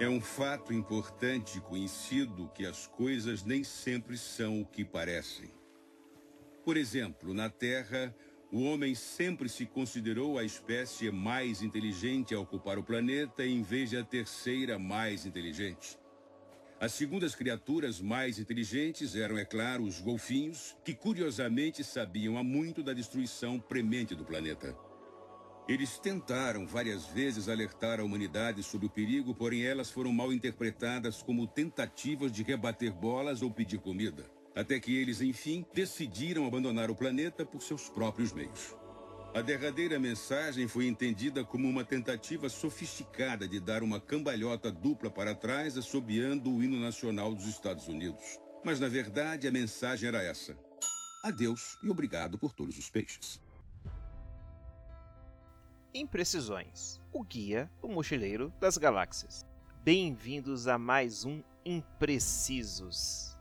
É um fato importante conhecido que as coisas nem sempre são o que parecem. Por exemplo, na Terra, o homem sempre se considerou a espécie mais inteligente a ocupar o planeta em vez de a terceira mais inteligente. As segundas criaturas mais inteligentes eram, é claro, os golfinhos, que curiosamente sabiam há muito da destruição premente do planeta. Eles tentaram várias vezes alertar a humanidade sobre o perigo, porém elas foram mal interpretadas como tentativas de rebater bolas ou pedir comida. Até que eles, enfim, decidiram abandonar o planeta por seus próprios meios. A derradeira mensagem foi entendida como uma tentativa sofisticada de dar uma cambalhota dupla para trás, assobiando o hino nacional dos Estados Unidos. Mas, na verdade, a mensagem era essa: Adeus e obrigado por todos os peixes. Imprecisões o guia do mochileiro das galáxias. Bem-vindos a mais um Imprecisos.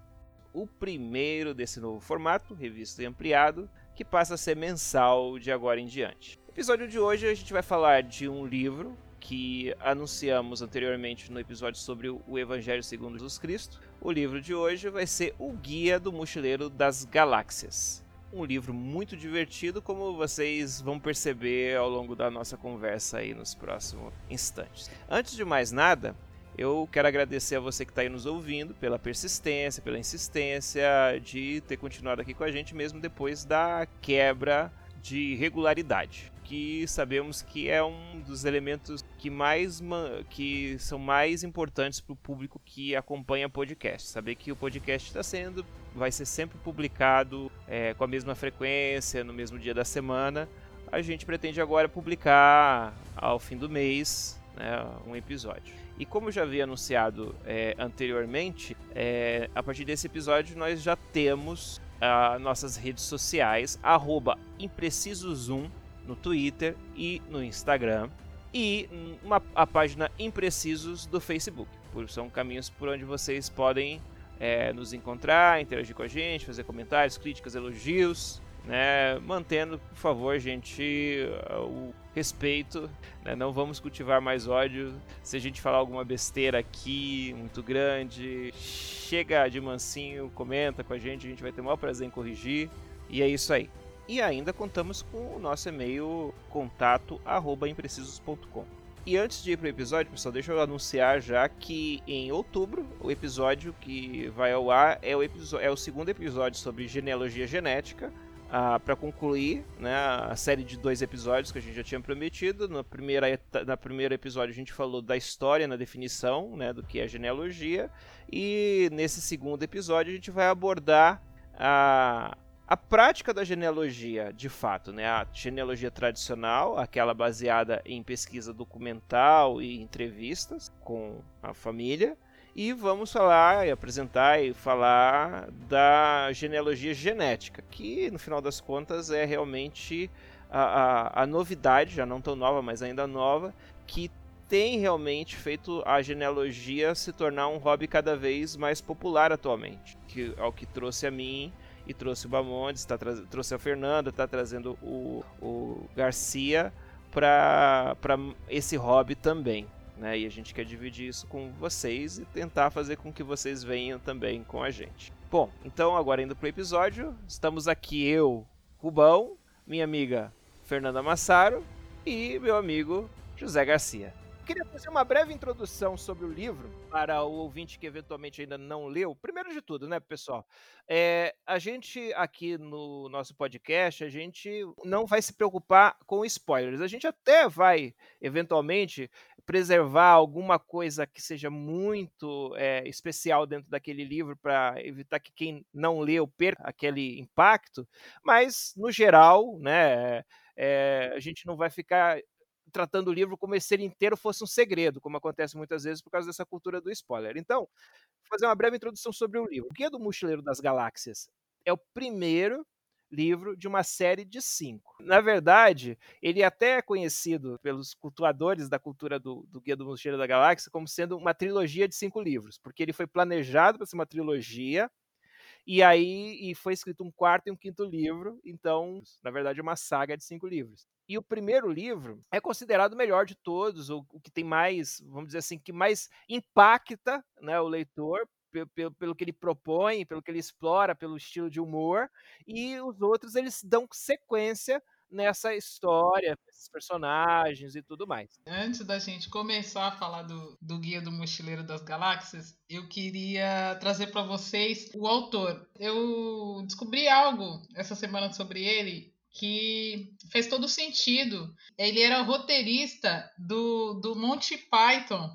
O primeiro desse novo formato, revisto e ampliado, que passa a ser mensal de agora em diante. No episódio de hoje a gente vai falar de um livro que anunciamos anteriormente no episódio sobre o Evangelho segundo Jesus Cristo. O livro de hoje vai ser O Guia do Mochileiro das Galáxias um livro muito divertido, como vocês vão perceber ao longo da nossa conversa aí nos próximos instantes. Antes de mais nada, eu quero agradecer a você que está aí nos ouvindo pela persistência, pela insistência de ter continuado aqui com a gente mesmo depois da quebra de regularidade que sabemos que é um dos elementos que mais que são mais importantes para o público que acompanha podcast. Saber que o podcast está sendo, vai ser sempre publicado é, com a mesma frequência, no mesmo dia da semana. A gente pretende agora publicar ao fim do mês né, um episódio. E como já havia anunciado é, anteriormente, é, a partir desse episódio nós já temos uh, nossas redes sociais, arroba imprecisosum no Twitter e no Instagram e uma, a página Imprecisos do Facebook. São caminhos por onde vocês podem é, nos encontrar, interagir com a gente, fazer comentários, críticas, elogios, né? mantendo, por favor, gente, o respeito. Né? Não vamos cultivar mais ódio. Se a gente falar alguma besteira aqui muito grande, chega de mansinho, comenta com a gente, a gente vai ter o maior prazer em corrigir. E é isso aí. E ainda contamos com o nosso e-mail contato@imprecisos.com. E antes de ir para o episódio, pessoal, deixa eu anunciar já que em outubro o episódio que vai ao ar é o, é o segundo episódio sobre genealogia genética. Ah, para concluir né, a série de dois episódios que a gente já tinha prometido. No, primeira, na primeiro episódio a gente falou da história na definição né, do que é genealogia. E nesse segundo episódio a gente vai abordar a, a prática da genealogia, de fato, né, a genealogia tradicional, aquela baseada em pesquisa documental e entrevistas com a família, e vamos falar e apresentar e falar da genealogia genética, que no final das contas é realmente a, a, a novidade, já não tão nova, mas ainda nova, que tem realmente feito a genealogia se tornar um hobby cada vez mais popular atualmente, que é o que trouxe a mim e trouxe o Bamondes, tá trouxe a Fernanda, está trazendo o, o Garcia para esse hobby também. Né? E a gente quer dividir isso com vocês e tentar fazer com que vocês venham também com a gente. Bom, então agora indo para o episódio, estamos aqui eu, Rubão, minha amiga Fernanda Massaro e meu amigo José Garcia queria fazer uma breve introdução sobre o livro para o ouvinte que eventualmente ainda não leu. Primeiro de tudo, né, pessoal? É, a gente aqui no nosso podcast, a gente não vai se preocupar com spoilers. A gente até vai, eventualmente, preservar alguma coisa que seja muito é, especial dentro daquele livro para evitar que quem não leu perca aquele impacto. Mas, no geral, né, é, a gente não vai ficar tratando o livro como se ele inteiro fosse um segredo, como acontece muitas vezes por causa dessa cultura do spoiler. Então, vou fazer uma breve introdução sobre o livro. O Guia do Mochileiro das Galáxias é o primeiro livro de uma série de cinco. Na verdade, ele até é conhecido pelos cultuadores da cultura do, do Guia do Mochileiro da Galáxia como sendo uma trilogia de cinco livros, porque ele foi planejado para ser uma trilogia E aí e foi escrito um quarto e um quinto livro, então, na verdade, é uma saga de cinco livros. E o primeiro livro é considerado o melhor de todos, o, o que tem mais, vamos dizer assim, que mais impacta né, o leitor, pelo, pelo, que ele propõe, pelo que ele explora, pelo estilo de humor, e os outros eles dão sequência nessa história, esses personagens e tudo mais. Antes da gente começar a falar do, do Guia do Mochileiro das Galáxias, eu queria trazer para vocês o autor. Eu descobri algo essa semana sobre ele que fez todo sentido. Ele era roteirista do, do Monty Python.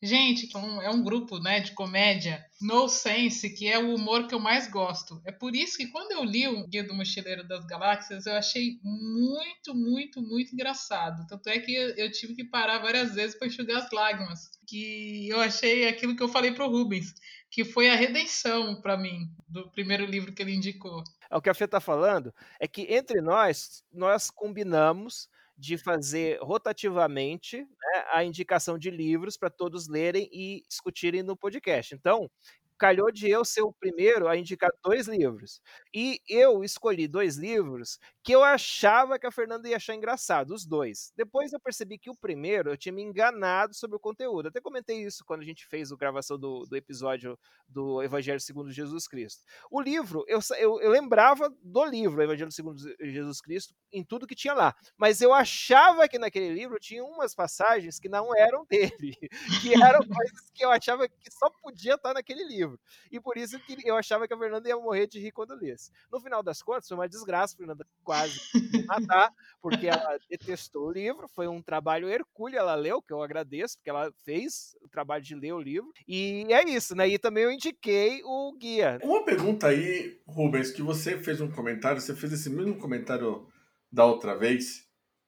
Gente, é um grupo né, de comédia no sense, que é o humor que eu mais gosto. É por isso que quando eu li o Guia do Mochileiro das Galáxias, eu achei muito, muito, muito engraçado. Tanto é que eu tive que parar várias vezes para enxugar as lágrimas. Que eu achei aquilo que eu falei pro Rubens, que foi a redenção para mim do primeiro livro que ele indicou. É, o que a Fê está falando é que entre nós, nós combinamos de fazer rotativamente né, a indicação de livros para todos lerem e discutirem no podcast. Então, calhou de eu ser o primeiro a indicar dois livros. E eu escolhi dois livros que eu achava que a Fernanda ia achar engraçado, os dois. Depois eu percebi que o primeiro eu tinha me enganado sobre o conteúdo. Até comentei isso quando a gente fez a gravação do, do episódio do Evangelho segundo Jesus Cristo. O livro, eu, eu, eu lembrava do livro, Evangelho segundo Jesus Cristo, em tudo que tinha lá. Mas eu achava que naquele livro tinha umas passagens que não eram dele, que eram coisas que eu achava que só podia estar naquele livro livro. E por isso que eu achava que a Fernanda ia morrer de rir quando lesse. No final das contas, foi uma desgraça, a Fernanda quase matar, porque ela detestou o livro, foi um trabalho hercúleo, ela leu, que eu agradeço, porque ela fez o trabalho de ler o livro. E é isso, né? E também eu indiquei o guia. Uma pergunta aí, Rubens, que você fez um comentário, você fez esse mesmo comentário da outra vez,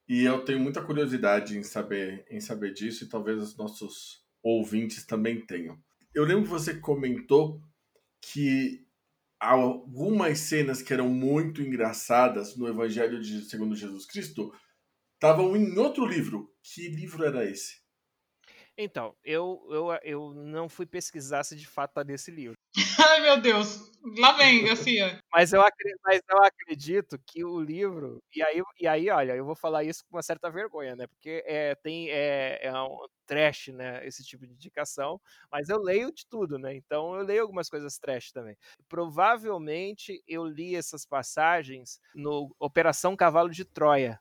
e eu tenho muita curiosidade em saber, em saber disso, e talvez os nossos ouvintes também tenham eu lembro que você comentou que algumas cenas que eram muito engraçadas no Evangelho de segundo Jesus Cristo estavam em outro livro. Que livro era esse? Então, eu, eu, eu não fui pesquisar se de fato tá nesse livro. Ai, meu Deus. Lá vem, Garcia. mas, eu acredito, mas eu acredito que o livro. E aí, e aí, olha, eu vou falar isso com uma certa vergonha, né? Porque é, tem, é, é um trash, né? Esse tipo de indicação. Mas eu leio de tudo, né? Então eu leio algumas coisas trash também. Provavelmente eu li essas passagens no Operação Cavalo de Troia.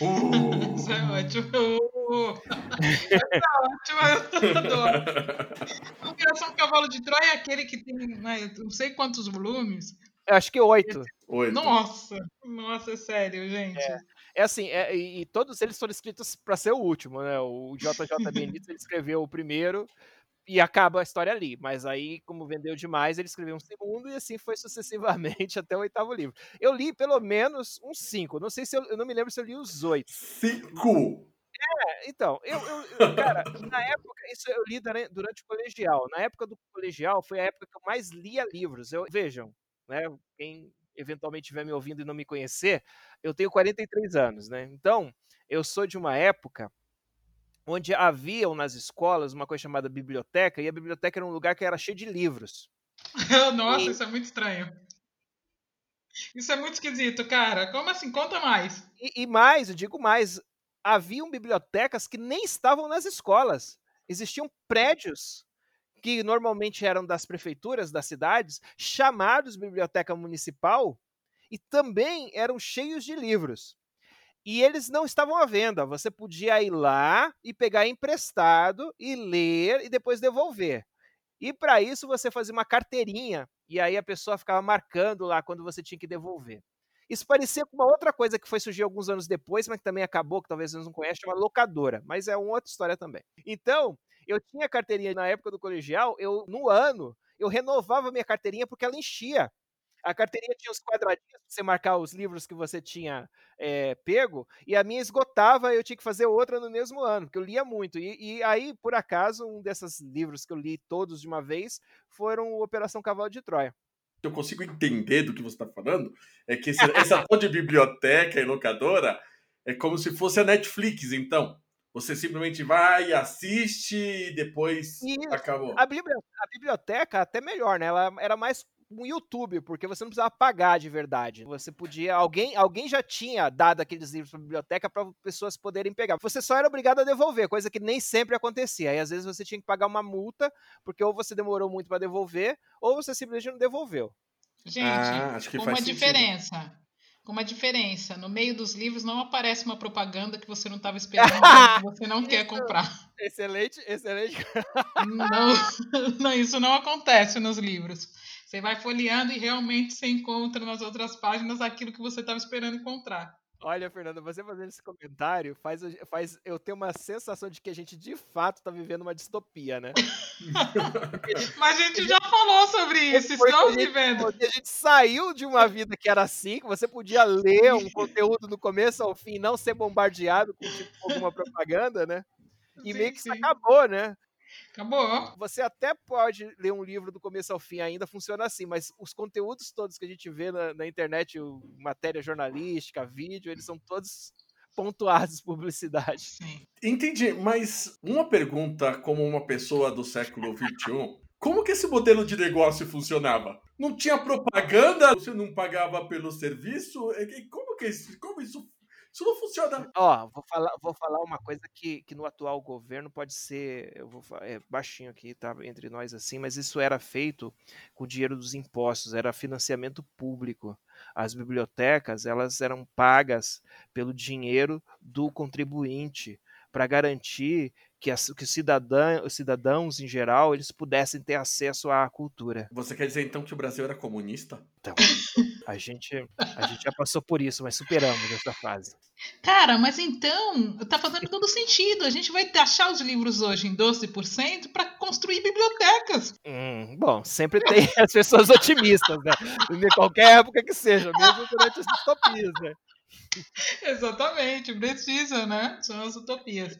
Uh. Isso é ótimo. Tá ótimo, eu adoro. Operação Cavalo de Troia é aquele que tem né, não sei quantos volumes. Eu acho que oito. oito. Nossa, nossa, é sério, gente. É, é assim, é, e, todos eles foram escritos para ser o último, né? O JJ Benítez ele escreveu o primeiro e acaba a história ali. Mas aí, como vendeu demais, ele escreveu um segundo e assim foi sucessivamente até o oitavo livro. Eu li pelo menos uns cinco. Não sei se eu, eu não me lembro se eu li os oito. Cinco! É, então, eu, eu, cara, na época, isso eu li durante o colegial. Na época do colegial foi a época que eu mais lia livros. Eu, vejam, né? Quem eventualmente estiver me ouvindo e não me conhecer, eu tenho 43 anos, né? Então, eu sou de uma época onde haviam nas escolas uma coisa chamada biblioteca, e a biblioteca era um lugar que era cheio de livros. Nossa, e... isso é muito estranho. Isso é muito esquisito, cara. Como assim? Conta mais. E, e mais, eu digo mais, haviam bibliotecas que nem estavam nas escolas. Existiam prédios que normalmente eram das prefeituras das cidades, chamados biblioteca municipal, e também eram cheios de livros. E eles não estavam à venda. Você podia ir lá e pegar emprestado e ler e depois devolver. E para isso você fazia uma carteirinha e aí a pessoa ficava marcando lá quando você tinha que devolver. Isso parecia com uma outra coisa que foi surgir alguns anos depois, mas que também acabou, que talvez vocês não conheçam, chama locadora, mas é uma outra história também. Então, eu tinha carteirinha na época do colegial, eu no ano, eu renovava minha carteirinha porque ela enchia. A carteirinha tinha os quadradinhos para você marcar os livros que você tinha é, pego, e a minha esgotava, eu tinha que fazer outra no mesmo ano, porque eu lia muito. E, e, aí, por acaso, um desses livros que eu li todos de uma vez foram Operação Cavalo de Troia que eu consigo entender do que você está falando é que esse, essa tal de biblioteca e locadora é como se fosse a Netflix, então. Você simplesmente vai, assiste e depois Isso. acabou. A, biblioteca, a biblioteca até melhor, né? Ela era mais um YouTube, porque você não precisava pagar de verdade. Você podia. Alguém, alguém já tinha dado aqueles livros para a biblioteca para pessoas poderem pegar. Você só era obrigado a devolver, coisa que nem sempre acontecia. Aí às vezes você tinha que pagar uma multa, porque ou você demorou muito para devolver, ou você simplesmente não devolveu. Gente, ah, uma sentido. diferença com uma diferença. No meio dos livros não aparece uma propaganda que você não estava esperando, que você não quer comprar. Excelente, excelente. Não, não, isso não acontece nos livros. Você vai folheando e realmente você encontra nas outras páginas aquilo que você estava esperando encontrar. Olha, Fernanda, você fazendo esse comentário faz, faz eu ter uma sensação de que a gente de fato está vivendo uma distopia, né? Mas a gente já falou sobre isso, estamos vivendo. A gente saiu de uma vida que era assim, que você podia ler um conteúdo do começo ao fim, não ser bombardeado com tipo, alguma propaganda, né? E sim, meio que sim. isso acabou, né? Acabou. Você até pode ler um livro do começo ao fim, ainda funciona assim, mas os conteúdos todos que a gente vê na, na internet, matéria jornalística, vídeo, eles são todos pontuados publicidade. Sim. Entendi, mas uma pergunta como uma pessoa do século XXI, como que esse modelo de negócio funcionava? Não tinha propaganda? Você não pagava pelo serviço? Como que isso, como isso isso não funciona. Ó, vou falar, vou falar uma coisa que, que no atual governo pode ser, eu vou é, baixinho aqui, tá entre nós assim, mas isso era feito com o dinheiro dos impostos, era financiamento público. As bibliotecas, elas eram pagas pelo dinheiro do contribuinte para garantir que, as, que cidadã, os cidadãos em geral eles pudessem ter acesso à cultura. Você quer dizer então que o Brasil era comunista? Então, a gente, a gente já passou por isso, mas superamos essa fase. Cara, mas então tá fazendo todo sentido. A gente vai taxar os livros hoje em 12% para construir bibliotecas. Hum, bom, sempre tem as pessoas otimistas, né? Em qualquer época que seja, mesmo durante as distopias, né? Exatamente, precisa, né? São as utopias.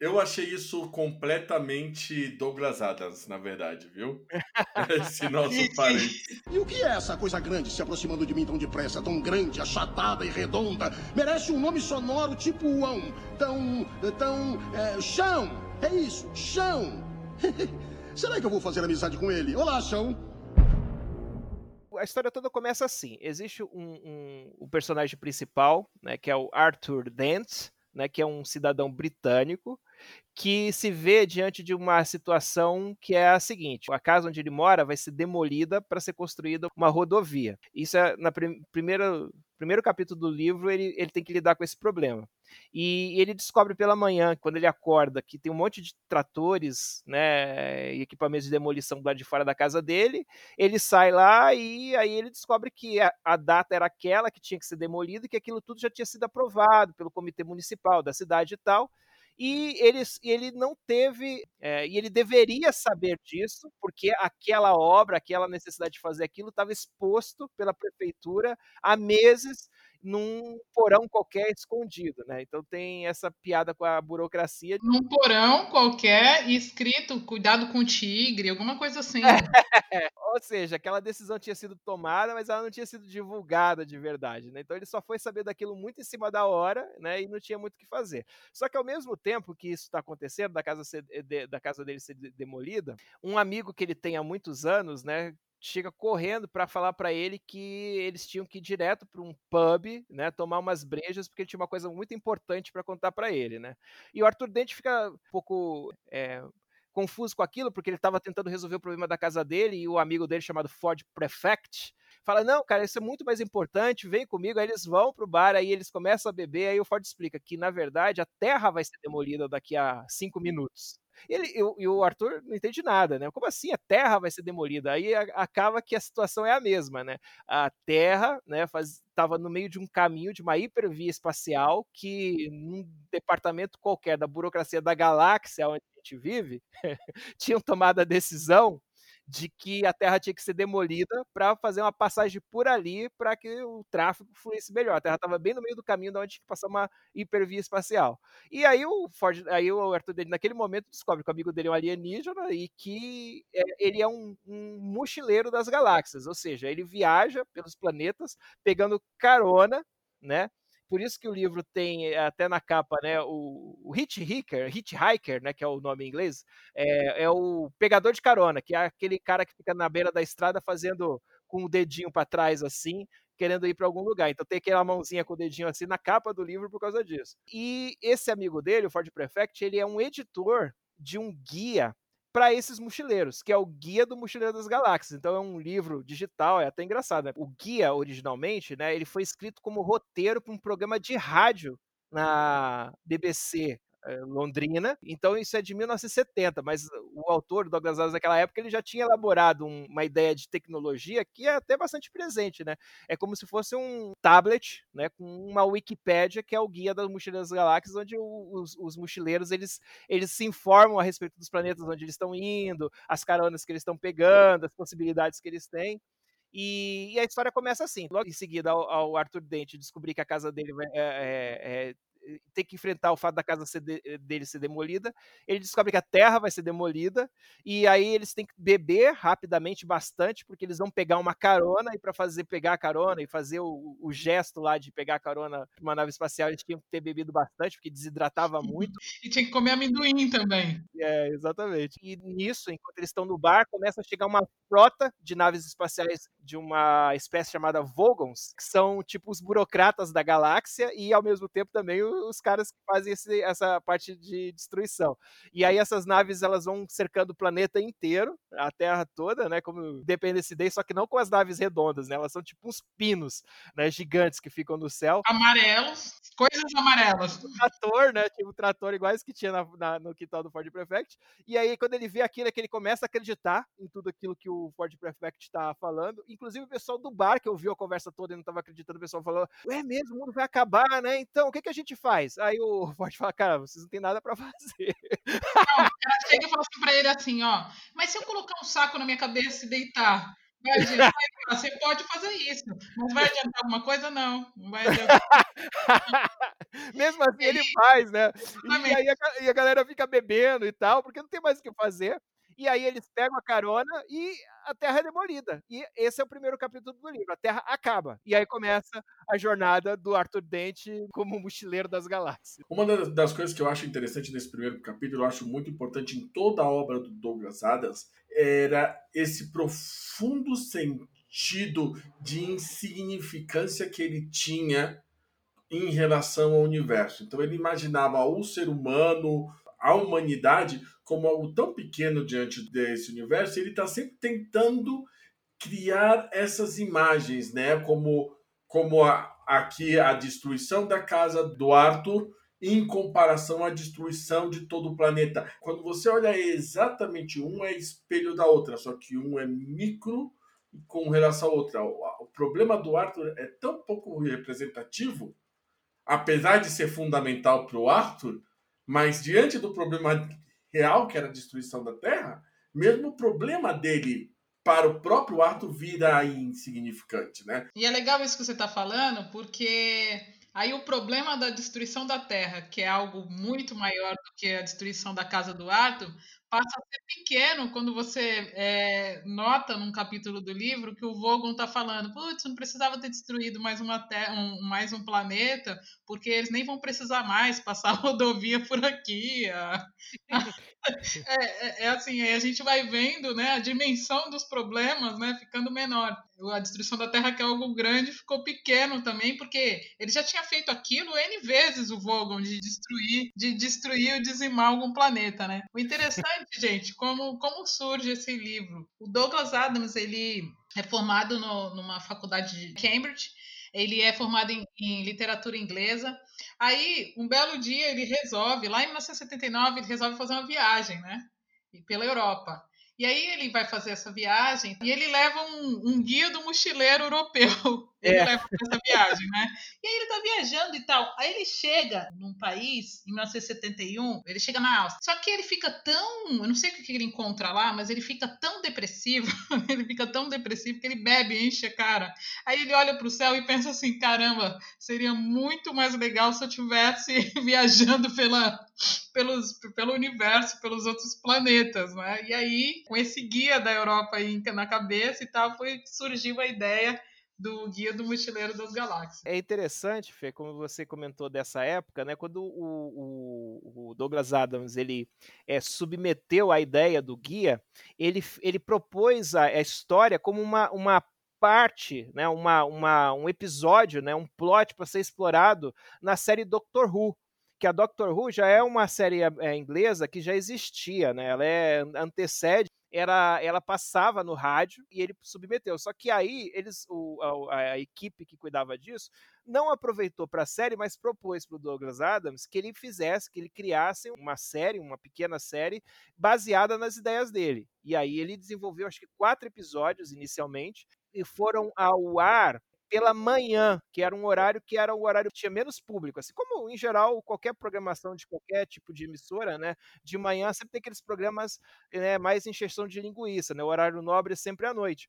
Eu achei isso completamente Douglas Adams, na verdade, viu? Esse nosso parente. E o que é essa coisa grande se aproximando de mim tão depressa, tão grande, achatada e redonda? Merece um nome sonoro tipo Uão. Tão. tão. É, chão! É isso, chão! Será que eu vou fazer amizade com ele? Olá, chão! A história toda começa assim: existe um, um, um personagem principal, né, que é o Arthur Dent, né, que é um cidadão britânico que se vê diante de uma situação que é a seguinte: a casa onde ele mora vai ser demolida para ser construída uma rodovia. Isso é na prim primeira primeiro capítulo do livro, ele, ele tem que lidar com esse problema. E ele descobre pela manhã, quando ele acorda, que tem um monte de tratores né, e equipamentos de demolição do lado de fora da casa dele. Ele sai lá e aí ele descobre que a, a data era aquela que tinha que ser demolida e que aquilo tudo já tinha sido aprovado pelo comitê municipal da cidade e tal e ele, ele não teve, é, e ele deveria saber disso, porque aquela obra, aquela necessidade de fazer aquilo estava exposto pela prefeitura há meses num porão qualquer escondido, né? Então tem essa piada com a burocracia. Num porão qualquer escrito cuidado com o tigre, alguma coisa assim. Ou seja, aquela decisão tinha sido tomada, mas ela não tinha sido divulgada de verdade, né? Então ele só foi saber daquilo muito em cima da hora, né? E não tinha muito o que fazer. Só que ao mesmo tempo que isso está acontecendo, da casa, ser, de, da casa dele ser demolida, um amigo que ele tem há muitos anos, né? Chega correndo para falar para ele que eles tinham que ir direto para um pub, né, tomar umas brejas, porque ele tinha uma coisa muito importante para contar para ele, né? E o Arthur Dente fica um pouco é, confuso com aquilo, porque ele estava tentando resolver o problema da casa dele e o amigo dele chamado Ford Prefect fala: Não, cara, isso é muito mais importante, vem comigo. Aí eles vão pro bar, aí eles começam a beber. Aí o Ford explica que, na verdade, a terra vai ser demolida daqui a cinco minutos. Ele, e, o Arthur não entende nada, né? Como assim a Terra vai ser demolida? Aí acaba que a situação é a mesma, né? A Terra, né, estava no meio de um caminho de uma hipervia espacial que num departamento qualquer da burocracia da galáxia onde a gente vive, tinham tomado a decisão de que a Terra tinha que ser demolida para fazer uma passagem por ali para que o tráfego fluísse melhor. A Terra estava bem no meio do caminho de onde tinha que passar uma hipervia espacial. E aí o Ford, aí o Arthur dele naquele momento descobre que o amigo dele é um alienígena e que é, ele é um, um mochileiro das galáxias, ou seja, ele viaja pelos planetas pegando carona, né? Por isso que o livro tem eh, até na capa, né, o, o hitchhiker, hitchhiker, né, que é o nome em inglês, é, é o pegador de carona, que é aquele cara que fica na beira da estrada fazendo com o dedinho para trás assim, querendo ir para algum lugar. Então tem aquela mãozinha com o dedinho assim na capa do livro por causa disso. E esse amigo dele, o Ford Prefect, ele é um editor de um guia para esses mochileiros, que é o Guia do Mochileiro das Galáxias. Então é um livro digital, é até engraçado. Né? O guia originalmente, né, ele foi escrito como roteiro para um programa de rádio na BBC Londrina. Então isso é de 1970, mas o autor, Douglas Adams, naquela época, ele já tinha elaborado um, uma ideia de tecnologia que é até bastante presente, né? É como se fosse um tablet, né, com uma Wikipédia, que é o guia das mochileiras galáxias, onde os, os, mochileiros eles, eles se informam a respeito dos planetas onde eles estão indo, as caronas que eles estão pegando, as possibilidades que eles têm. E, e, a história começa assim. Logo em seguida, ao, ao Arthur Dente descobrir que a casa dele é, é, é, ter que enfrentar o fato da casa ser de, eh, dele ser demolida. Ele descobre que a terra vai ser demolida e aí eles têm que beber rapidamente bastante porque eles vão pegar uma carona e para fazer pegar a carona e fazer o, o, gesto lá de pegar a carona uma nave espacial eles tinham que ter bebido bastante porque desidratava muito. e tinha que comer amendoim também. É, exatamente. E nisso, enquanto eles estão no bar, começa a chegar uma frota de naves espaciais de uma espécie chamada Vogons, que são tipo os burocratas da galáxia e ao mesmo tempo também os caras que fazem esse, essa parte de destruição. E aí essas naves elas vão cercando o planeta inteiro, a Terra toda, né, como Independence Day, só que não com as naves redondas, né? Elas são tipo uns pinos, né, gigantes que ficam no céu. Amarelos, coisas amarelas. Um trator, né, tipo um trator iguais que tinha na, na, no quintal do Ford Prefect. E aí quando ele vê aquilo, é que ele começa a acreditar em tudo aquilo que o Ford Prefect está falando. Inclusive o pessoal do bar que ouviu a conversa toda e não estava acreditando, o pessoal falou: "É mesmo, o mundo vai acabar, né? Então, o que que a gente faz?" Aí o Ford fala, cara, vocês não tem nada para fazer. Não, o cara chega e fala assim pra ele assim, ó, mas se eu colocar um saco na minha cabeça e deitar, vai adiantar? Você pode fazer isso, mas vai adiantar alguma coisa? Não, não vai adiantar. Mesmo assim ele faz, né? E aí a, e a galera fica bebendo e tal, porque não tem mais o que fazer. E aí eles pegam a carona e a Terra é demolida. E esse é o primeiro capítulo do livro. A Terra acaba. E aí começa a jornada do Arthur Dente como mochileiro das galáxias. Uma das coisas que eu acho interessante nesse primeiro capítulo, eu acho muito importante em toda a obra do Douglas Adams, era esse profundo sentido de insignificância que ele tinha em relação ao universo. Então ele imaginava o ser humano, a humanidade como algo tão pequeno diante desse universo, ele está sempre tentando criar essas imagens, né? Como, como a, aqui a destruição da casa do Arthur em comparação à destruição de todo o planeta. Quando você olha exatamente um é espelho da outra, só que um é micro com relação à outra. O problema do Arthur é tão pouco representativo, apesar de ser fundamental para o Arthur, mas diante do problema real, que era a destruição da Terra, mesmo o problema dele para o próprio Arthur vira insignificante, né? E é legal isso que você está falando, porque aí o problema da destruição da Terra, que é algo muito maior do que a destruição da casa do Arthur, passa a ser pequeno quando você é, nota num capítulo do livro que o Vogon está falando, putz, não precisava ter destruído mais, uma terra, um, mais um planeta, porque eles nem vão precisar mais passar a rodovia por aqui. A, é, é, é, assim, a gente vai vendo né, a dimensão dos problemas né, ficando menor. A destruição da Terra, que é algo grande, ficou pequeno também, porque ele já tinha feito aquilo N vezes, o Vogon, de destruir, de destruir ou dizimar algum planeta, né? O interessante gente, como, como surge esse livro. O Douglas Adams, ele é formado no, numa faculdade de Cambridge, ele é formado em, em, literatura inglesa. Aí, um belo dia, ele resolve, lá em 1979, ele resolve fazer uma viagem, né? Pela Europa. E aí ele vai fazer essa viagem e ele leva um, um guia do mochileiro europeu. Ele é. leva essa viagem, né? E aí ele tá viajando e tal. Aí ele chega num país, em 1971, ele chega na Áustria. Só que ele fica tão. Eu não sei o que ele encontra lá, mas ele fica tão depressivo. ele fica tão depressivo que ele bebe, enche a cara. Aí ele olha pro céu e pensa assim: caramba, seria muito mais legal se eu tivesse viajando pela, pelos, pelo universo, pelos outros planetas, né? E aí, com esse guia da Europa aí na cabeça e tal, foi surgiu a ideia do Guia do Mochileiro das Galáxias. É interessante, Fê, como você comentou dessa época, né? Quando o, o, o Douglas Adams ele é, submeteu a ideia do guia, ele, ele propôs a, a história como uma, uma parte, né, uma, uma, um episódio, né, um plot para ser explorado na série Doctor Who, que a Doctor Who já é uma série é, inglesa que já existia, né? Ela é antecede era, ela passava no rádio e ele submeteu. Só que aí eles, o, a, a, equipe que cuidava disso não aproveitou para a série, mas propôs para o Douglas Adams que ele fizesse, que ele criasse uma série, uma pequena série baseada nas ideias dele. E aí ele desenvolveu acho que quatro episódios inicialmente e foram ao ar pela manhã, que era um horário que era o horário que tinha menos público, assim como em geral qualquer programação de qualquer tipo de emissora, né, de manhã sempre tem aqueles programas né, mais encheção de linguiça, né, o horário nobre é sempre à noite.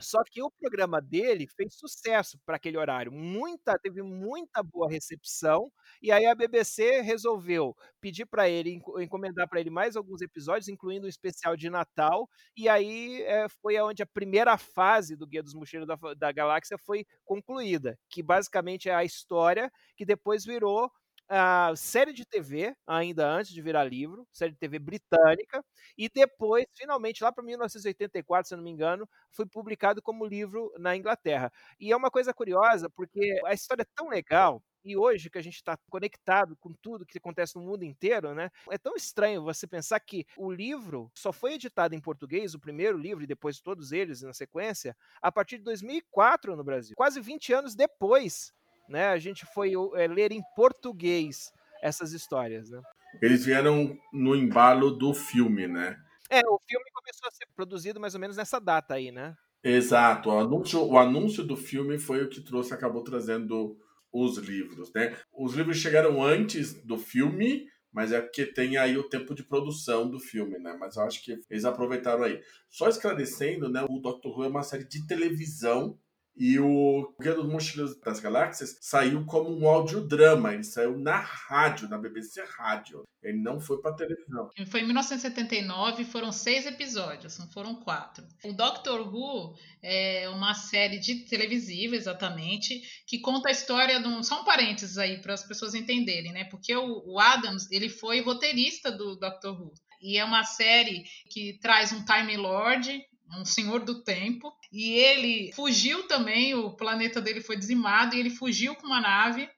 Só que o programa dele fez sucesso para aquele horário, muita teve muita boa recepção, e aí a BBC resolveu pedir para ele, encomendar para ele mais alguns episódios, incluindo um especial de Natal, e aí é, foi onde a primeira fase do Guia dos Mochileiros da, da Galáxia foi concluída, que basicamente é a história que depois virou a série de TV, ainda antes de virar livro, série de TV britânica, e depois, finalmente, lá para 1984, se não me engano, foi publicado como livro na Inglaterra. E é uma coisa curiosa, porque a história é tão legal, e hoje que a gente está conectado com tudo que acontece no mundo inteiro, né? É tão estranho você pensar que o livro só foi editado em português, o primeiro livro, e depois todos eles na sequência, a partir de 2004 no Brasil. Quase 20 anos depois né, a gente foi é, ler em português essas histórias, né? Eles vieram no embalo do filme, né? É, o filme começou a ser produzido mais ou menos nessa data aí, né? Exato. O anúncio, o anúncio do filme foi o que trouxe, acabou trazendo os livros, né? Os livros chegaram antes do filme, mas é porque tem aí o tempo de produção do filme, né? Mas eu acho que eles aproveitaram aí. Só esclarecendo, né? O Doctor Who é uma série de televisão e o Guia dos Mochileiros das Galáxias saiu como um audiodrama, ele saiu na rádio, na BBC Rádio. Ele não foi para televisão. Foi em 1979, foram seis episódios, não foram quatro. O Doctor Who é uma série de televisiva, exatamente, que conta a história de um. Só um parênteses aí para as pessoas entenderem, né? Porque o, o Adams ele foi roteirista do Doctor Who. E é uma série que traz um Time Lord, um senhor do tempo, e ele fugiu também, o planeta dele foi dizimado, e ele fugiu com uma nave.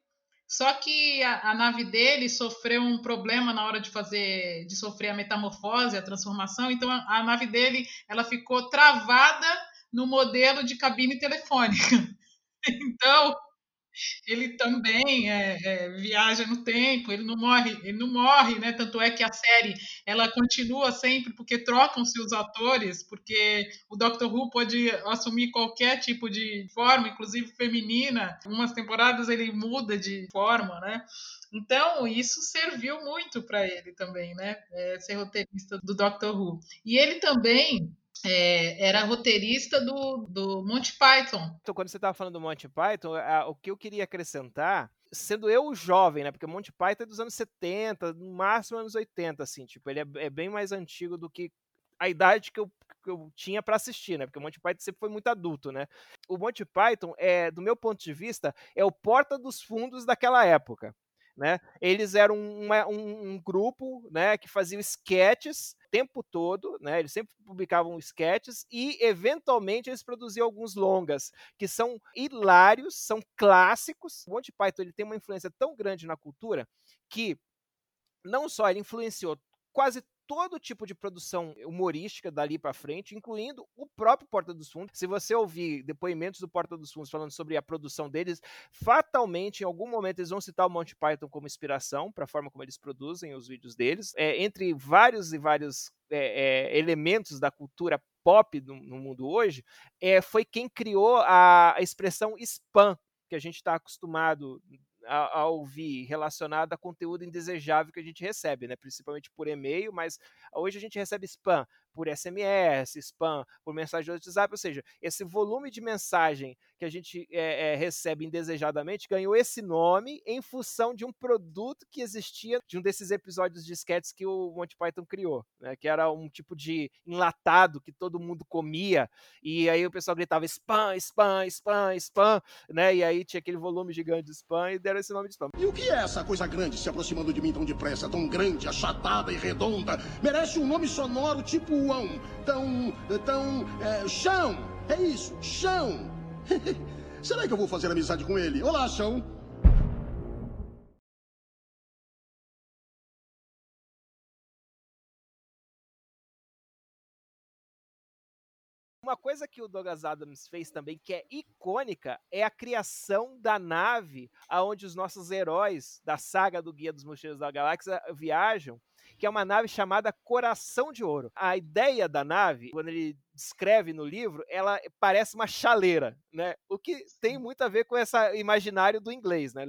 Só que a, a, nave dele sofreu um problema na hora de fazer, de sofrer a metamorfose, a transformação. Então a, a nave dele, ela ficou travada no modelo de cabine telefônica. Então ele também é, é, viaja no tempo, ele não morre, ele não morre, né? Tanto é que a série ela continua sempre porque trocam-se os atores, porque o Doctor Who pode assumir qualquer tipo de forma, inclusive feminina. Umas temporadas ele muda de forma, né? Então, isso serviu muito para ele também, né? É, ser roteirista do Doctor Who. E ele também é, era roteirista do, do Monty Python. Então, quando você estava falando do Monty Python, a, o que eu queria acrescentar, sendo eu jovem, né? Porque o Monty Python é dos anos 70, no máximo anos 80, assim, tipo, ele é, é bem mais antigo do que a idade que eu, que eu tinha para assistir, né? Porque o Monty Python sempre foi muito adulto, né? O Monty Python, é, do meu ponto de vista, é o porta dos fundos daquela época. Né? Eles eram uma, um, um, grupo né, que fazia sketches o tempo todo, né? eles sempre publicavam sketches e, eventualmente, eles produziam alguns longas que são hilários, são clássicos. O Monty Python ele tem uma influência tão grande na cultura que não só ele influenciou quase todo tipo de produção humorística dali para frente, incluindo o próprio Porta dos Fundos. Se você ouvir depoimentos do Porta dos Fundos falando sobre a produção deles, fatalmente, em algum momento, eles vão citar o Monty Python como inspiração para a forma como eles produzem os vídeos deles. É, entre vários e vários é, é, elementos da cultura pop no, no mundo hoje, é, foi quem criou a, a expressão spam, que a gente está acostumado a, a, ouvir relacionada a conteúdo indesejável que a gente recebe, né? Principalmente por e-mail, mas hoje a gente recebe spam por SMS, spam por mensagem de WhatsApp, ou seja, esse volume de mensagem que a gente é, é, recebe indesejadamente ganhou esse nome em função de um produto que existia de um desses episódios de sketches que o Monty Python criou, né? Que era um tipo de enlatado que todo mundo comia e aí o pessoal gritava spam, spam, spam, spam, né? E aí tinha aquele volume gigante de spam e deram esse nome de spam. E o que é essa coisa grande se aproximando de mim tão depressa, tão grande, achatada e redonda? Merece um nome sonoro tipo uão, tão, tão, é, chão. É isso, chão. Será que eu vou fazer amizade com ele? Olá, chão. Uma coisa que o Douglas Adams fez também que é icônica é a criação da nave aonde os nossos heróis da saga do Guia dos Mochileiros da Galáxia viajam, que é uma nave chamada Coração de Ouro. A ideia da nave, quando ele descreve no livro, ela parece uma chaleira, né? O que tem muito a ver com esse imaginário do inglês, né?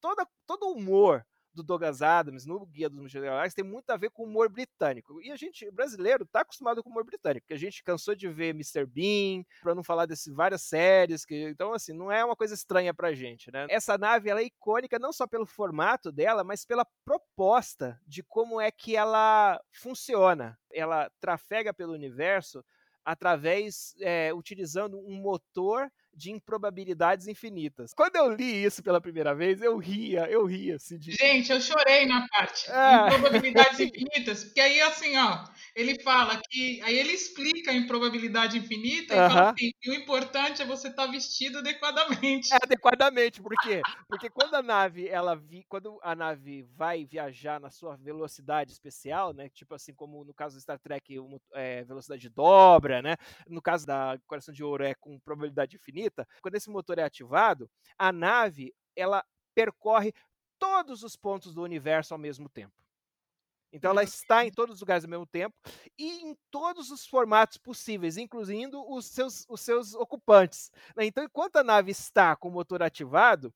Toda, todo humor do Douglas Adams no Guia dos Mochileiros tem muito a ver com o humor britânico. E a gente, brasileiro, tá acostumado com o humor britânico, porque a gente cansou de ver Mr. Bean, para não falar dessas várias séries, que então assim, não é uma coisa estranha pra gente, né? Essa nave ela é icônica não só pelo formato dela, mas pela proposta de como é que ela funciona. Ela trafega pelo universo através é, utilizando um motor de improbabilidades infinitas. Quando eu li isso pela primeira vez, eu ria, eu ria assim de... Gente, eu chorei na parte ah. improbabilidades infinitas, porque aí assim, ó, ele fala que aí ele explica a improbabilidade infinita uh -huh. e fala assim, o importante é você estar tá vestido adequadamente. É, adequadamente, por quê? Porque quando a nave ela vi, quando a nave vai viajar na sua velocidade especial, né, tipo assim como no caso do Star Trek, é, velocidade dobra, né? No caso da Coração de Ouro é com probabilidade infinita, quando esse motor é ativado, a nave ela percorre todos os pontos do universo ao mesmo tempo. Então ela está em todos os lugares ao mesmo tempo e em todos os formatos possíveis, incluindo os seus, os seus ocupantes. Né? Então, enquanto a nave está com o motor ativado,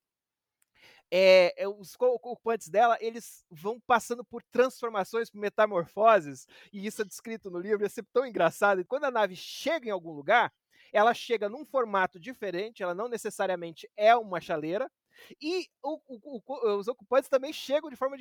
é, é, os ocupantes dela eles vão passando por transformações, por metamorfoses, e isso é descrito no livro, é sempre tão engraçado. E quando a nave chega em algum lugar, ela chega num formato diferente, ela não necessariamente é uma chaleira, e o, o, o, os ocupantes também chegam de forma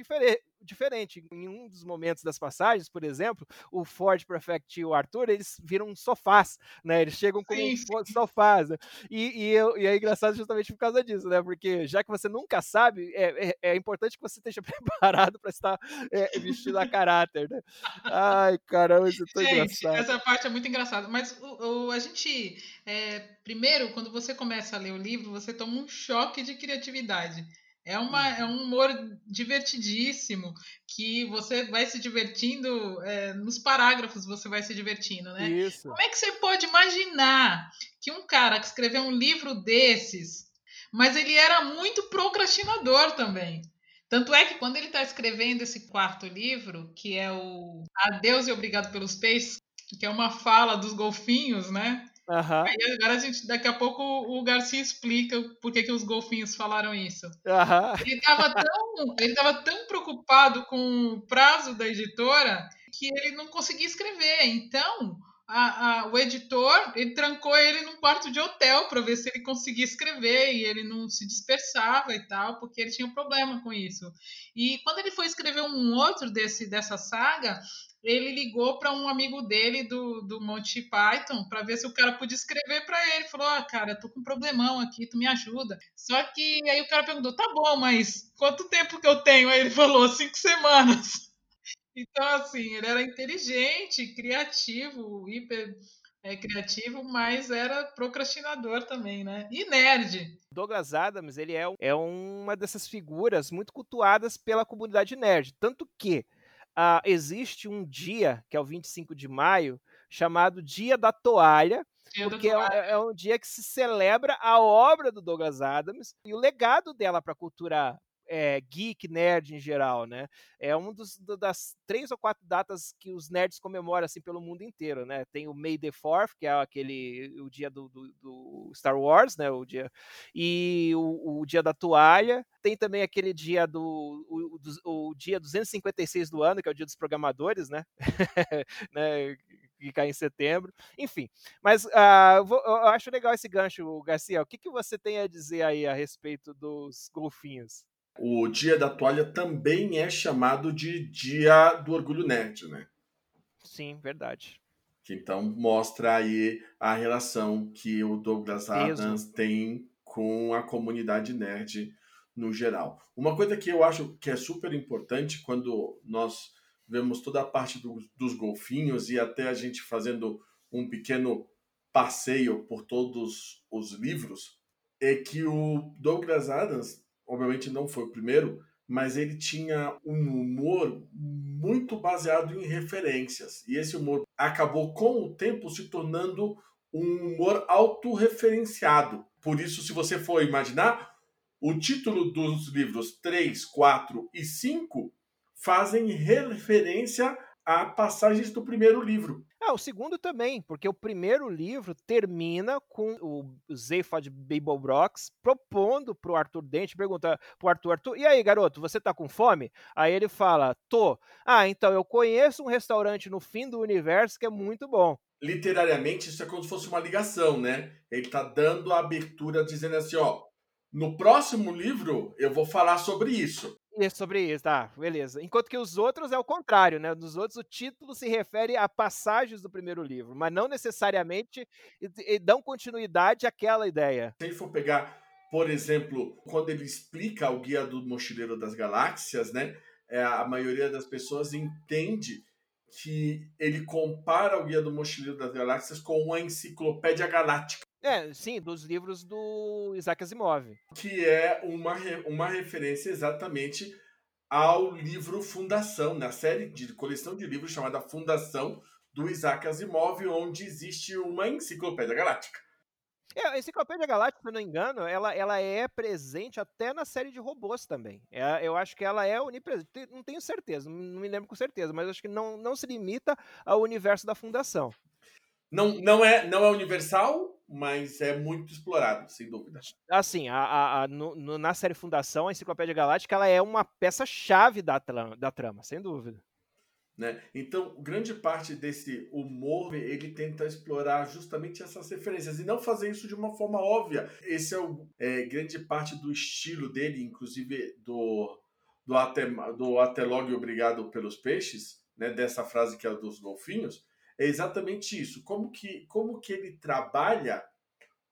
diferente. Em um dos momentos das passagens, por exemplo, o Ford Prefect e o Arthur, eles viram sofás, né? Eles chegam sim, sim. sofás. Né? E, e, eu, e, é engraçado justamente por causa disso, né? Porque já que você nunca sabe, é, é, é importante que você esteja preparado para estar é, vestido a caráter, né? Ai, caramba, isso é tão gente, engraçado. Essa parte é muito engraçada. Mas o, a gente, é, primeiro, quando você começa a ler o livro, você toma um choque de criatividade criatividade. É, uma, é um humor divertidíssimo que você vai se divertindo é, nos parágrafos, você vai se divertindo, né? Isso. Como é que você pode imaginar que um cara que escreveu um livro desses, mas ele era muito procrastinador também. Tanto é que quando ele está escrevendo esse quarto livro, que é o Adeus e Obrigado pelos Peixes, que é uma fala dos golfinhos, né? Uhum. Aí agora a gente, daqui a pouco o Garcia explica por que, que os golfinhos falaram isso. Uhum. Ele estava tão, ele tava tão preocupado com o prazo da editora que ele não conseguia escrever. Então, a, a, o editor ele trancou ele num quarto de hotel para ver se ele conseguia escrever e ele não se dispersava e tal, porque ele tinha um problema com isso. E quando ele foi escrever um outro desse dessa saga, ele ligou para um amigo dele do, do Monty Python para ver se o cara podia escrever para ele. Falou: Ah, cara, tô com um problemão aqui, tu me ajuda. Só que aí o cara perguntou: Tá bom, mas quanto tempo que eu tenho? Aí ele falou: Cinco semanas. Então, assim, ele era inteligente, criativo, hiper é, criativo, mas era procrastinador também, né? E nerd. Douglas Adams, ele é, é uma dessas figuras muito cultuadas pela comunidade nerd. Tanto que uh, existe um dia, que é o 25 de maio, chamado Dia da Toalha, dia porque da é toalha. É, é, um dia que se celebra a obra do Douglas Adams e o legado dela para a cultura é, geek, nerd em geral, né? É um dos das três ou quatro datas que os nerds comemoram assim pelo mundo inteiro, né? Tem o May the Fourth, que é aquele o dia do, do, do Star Wars, né? O dia e o, o, dia da toalha. Tem também aquele dia do o, o, o dia 256 do ano, que é o dia dos programadores, né? né? que cai em setembro. Enfim, mas uh, vou, eu acho legal esse gancho, Garcia. O que, que você tem a dizer aí a respeito dos golfinhos? O Dia da Toalha também é chamado de Dia do Orgulho Nerd, né? Sim, verdade. Que então mostra aí a relação que o Douglas Adams tem com a comunidade nerd no geral. Uma coisa que eu acho que é super importante quando nós vemos toda a parte do, dos golfinhos e até a gente fazendo um pequeno passeio por todos os livros, é que o Douglas Adams, obviamente não foi o primeiro, mas ele tinha um humor muito baseado em referências. E esse humor acabou com o tempo se tornando um humor autorreferenciado. Por isso, se você for imaginar, o título dos livros 3, 4 e 5 fazem referência a passagens do primeiro livro. Ah, o segundo também, porque o primeiro livro termina com o Zephod Beeblebrox propondo pro Arthur Dente, pergunta pro Arthur, Arthur, e aí, garoto, você tá com fome? Aí ele fala, tô. Ah, então eu conheço um restaurante no fim do universo que é muito bom. Literariamente, isso é como se fosse uma ligação, né? Ele tá dando a abertura dizendo assim, ó, no próximo livro eu vou falar sobre isso. Isso, sobre isso, tá, beleza. Enquanto que os outros é o contrário, né? Nos outros o título se refere a passagens do primeiro livro, mas não necessariamente e, e dão continuidade àquela ideia. Se ele for pegar, por exemplo, quando ele explica o Guia do Mochileiro das Galáxias, né? É, a maioria das pessoas entende que ele compara o Guia do Mochileiro das Galáxias com uma enciclopédia galáctica. É, sim, dos livros do Isaac Asimov. Que é uma, uma referência exatamente ao livro Fundação, na série de coleção de livros chamada Fundação do Isaac Asimov, onde existe uma enciclopédia galáctica. É, a Enciclopédia Galáctica, se eu não me engano, ela, ela é presente até na série de robôs também. É, eu acho que ela é onipresente. Não tenho certeza, não me lembro com certeza, mas acho que não, não se limita ao universo da Fundação. Não, não, é, não é universal, mas é muito explorado, sem dúvida. Assim, a, a, a no, no, na série Fundação, a Enciclopédia Galáctica ela é uma peça-chave da trama, da trama, sem dúvida. Né? Então, grande parte desse humor ele tenta explorar justamente essas referências e não fazer isso de uma forma óbvia. Esse é, o, é grande parte do estilo dele, inclusive do do até do até logo obrigado pelos peixes, né? Dessa frase que é dos golfinhos é exatamente isso. Como que, como que ele trabalha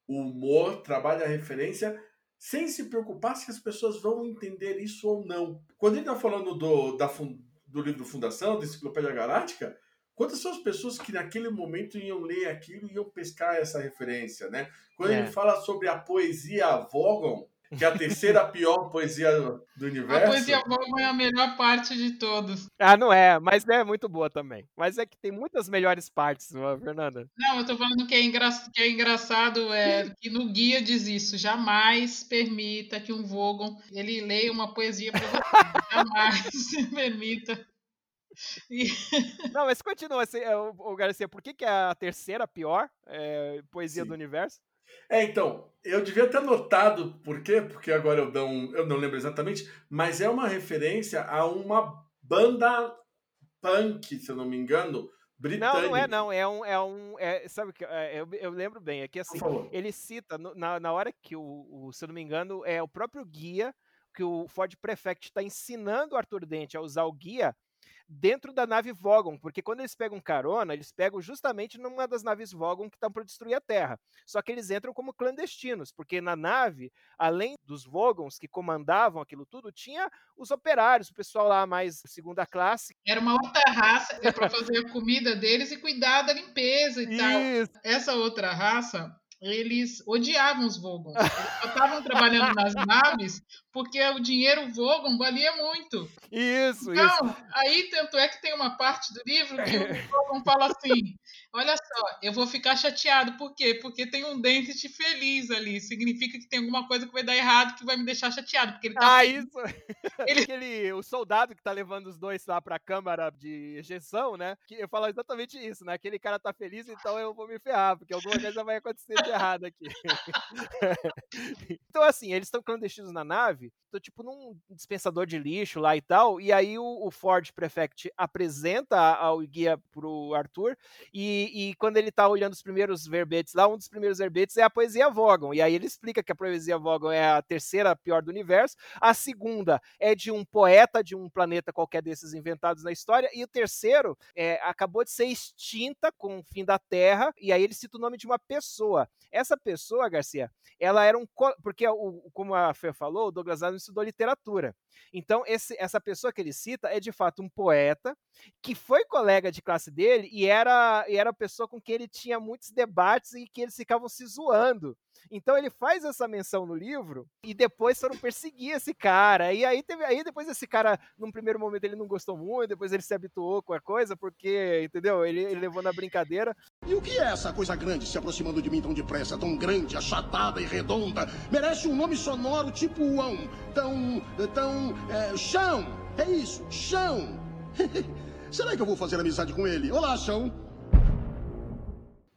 o humor, trabalha a referência, sem se preocupar se as pessoas vão entender isso ou não. Quando ele está falando do, da, do livro Fundação, da Enciclopédia Galáctica, quantas são as pessoas que naquele momento iam ler aquilo e iam pescar essa referência, né? Quando é. ele fala sobre a poesia Vogon, que é a terceira pior poesia do universo. A poesia Vogon é a melhor parte de todos. Ah, não é, mas é muito boa também. Mas é que tem muitas melhores partes, Fernanda. Não, eu tô falando que é, engra... que é engraçado, é que no guia diz isso, jamais permita que um Vogon, ele leia uma poesia para você. jamais permita. Não, mas continua, assim, o Garcia, por que, que é a terceira pior é, poesia Sim. do universo? É, então, eu devia ter notado por quê, porque agora eu não, eu não lembro exatamente, mas é uma referência a uma banda punk, se eu não me engano, britânica. Não, não é não, é um, é um é, sabe que é, eu, eu lembro bem, é que assim, ele cita na, na hora que o, o, se eu não me engano, é o próprio guia que o Ford Prefect está ensinando o Arthur Dente a usar o guia dentro da nave Vogon, porque quando eles pegam carona, eles pegam justamente numa das naves Vogon que estão para destruir a Terra. Só que eles entram como clandestinos, porque na nave, além dos Vogons que comandavam aquilo tudo, tinha os operários, o pessoal lá mais segunda classe. Era uma outra raça para fazer a comida deles e cuidar da limpeza e Isso. tal. Essa outra raça eles odiavam os Vogon. Eles só estavam trabalhando nas naves porque o dinheiro Vogon valia muito. Isso, então, isso. aí tanto é que tem uma parte do livro que o Vogon fala assim: Olha só, eu vou ficar chateado. Por quê? Porque tem um dente feliz ali. Significa que tem alguma coisa que vai dar errado que vai me deixar chateado. Porque ele tá Ah, feliz. isso! Ele- Aquele, o soldado que tá levando os dois lá pra câmara de ejeção, né? Que eu falo exatamente isso, né? Aquele cara tá feliz, então eu vou me ferrar, porque alguma coisa vai acontecer de errado aqui. então, assim, eles estão clandestinos na nave, tô tipo num dispensador de lixo lá e tal, e aí o, o Ford Prefect apresenta a- o guia pro Arthur, e, e quando ele tá olhando os primeiros verbetes lá, um dos primeiros verbetes é a poesia Vogon, e aí ele explica que a poesia Vogon é a terceira pior do universo, a segunda é de um poeta de um planeta qualquer desses inventados na história, e o terceiro é, acabou de ser extinta com o fim da Terra, e aí ele cita o nome de uma pessoa. Essa pessoa, Garcia, ela era um. Porque, o, como a Fê falou, o Douglas Adams estudou literatura. Então, esse- essa pessoa que ele cita é de fato um poeta que foi colega de classe dele e era, e era a pessoa com quem ele tinha muitos debates e que eles ficavam se zoando. Então ele faz essa menção no livro e depois foram perseguir esse cara. E aí teve aí depois esse cara, num primeiro momento ele não gostou muito, depois ele se habituou com a coisa, porque, entendeu? Ele, ele levou na brincadeira. E o que é essa coisa grande se aproximando de mim tão depressa, tão grande, achatada e redonda? Merece um nome sonoro tipo uão. Tão. tão. É, chão! É isso, chão! Será que eu vou fazer amizade com ele? Olá, chão!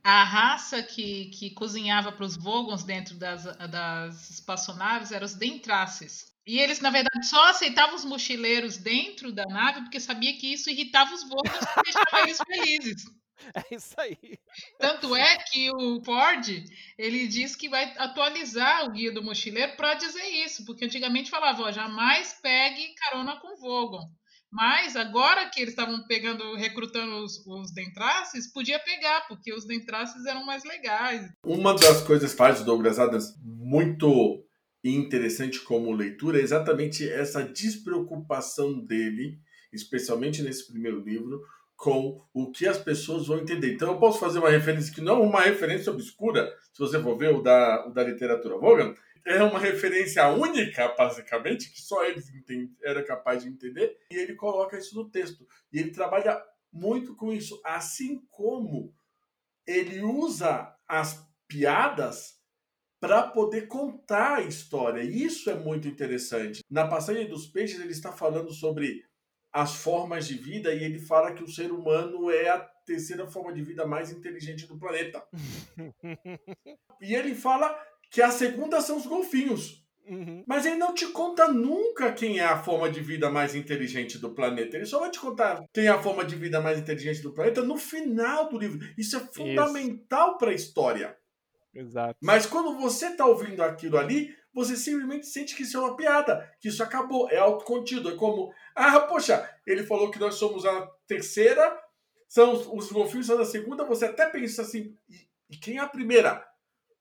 A raça que, que cozinhava para os Vogons dentro das, das espaçonaves eram os Dentraces. E eles, na verdade, só aceitavam os mochileiros dentro da nave porque sabia que isso irritava os Vogons e deixava eles felizes. É isso aí. Tanto é que o Ford ele diz que vai atualizar o guia do mochileiro para dizer isso, porque antigamente falava, ó, jamais pegue carona com Vogon. Mas agora que eles estavam pegando, recrutando os, os Dentraces, podia pegar, porque os Dentraces eram mais legais. Uma das coisas faz o Douglas Adams muito interessante como leitura é exatamente essa despreocupação dele, especialmente nesse primeiro livro, com o que as pessoas vão entender. Então eu posso fazer uma referência que não é uma referência obscura, se você for ver o da, o da literatura Vogan, é uma referência única, basicamente, que só ele era capaz de entender, e ele coloca isso no texto. E ele trabalha muito com isso, assim como ele usa as piadas para poder contar a história. E isso é muito interessante. Na passagem dos peixes, ele está falando sobre as formas de vida e ele fala que o ser humano é a terceira forma de vida mais inteligente do planeta. e ele fala que a segunda são os golfinhos. Uhum. Mas ele não te conta nunca quem é a forma de vida mais inteligente do planeta. Ele só vai te contar quem é a forma de vida mais inteligente do planeta no final do livro. Isso é fundamental para a história. Exato. Mas quando você está ouvindo aquilo ali, você simplesmente sente que isso é uma piada, que isso acabou, é autocontido. É como, ah, poxa, ele falou que nós somos a terceira, são os, os golfinhos são a segunda, você até pensa assim, e, e quem é a primeira?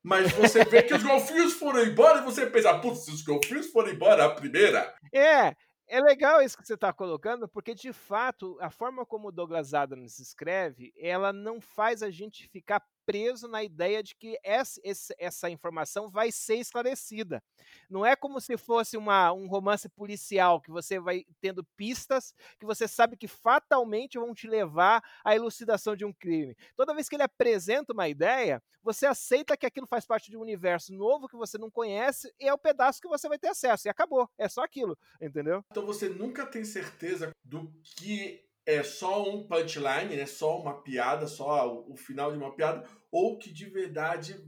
Mas você vê que os golfinhos foram embora e você pensa, putz, se os golfinhos foram embora, a primeira. É, é legal isso que você está colocando, porque de fato a forma como o Douglas Adams escreve, ela não faz a gente ficar preso na ideia de que essa, essa informação vai ser esclarecida. Não é como se fosse uma, um romance policial que você vai tendo pistas que você sabe que fatalmente vão te levar à elucidação de um crime. Toda vez que ele apresenta uma ideia, você aceita que aquilo faz parte de um universo novo que você não conhece e é o pedaço que você vai ter acesso. E acabou. É só aquilo, entendeu? Então você nunca tem certeza do que é só um punchline, né? só uma piada, só o, final de uma piada, ou que de verdade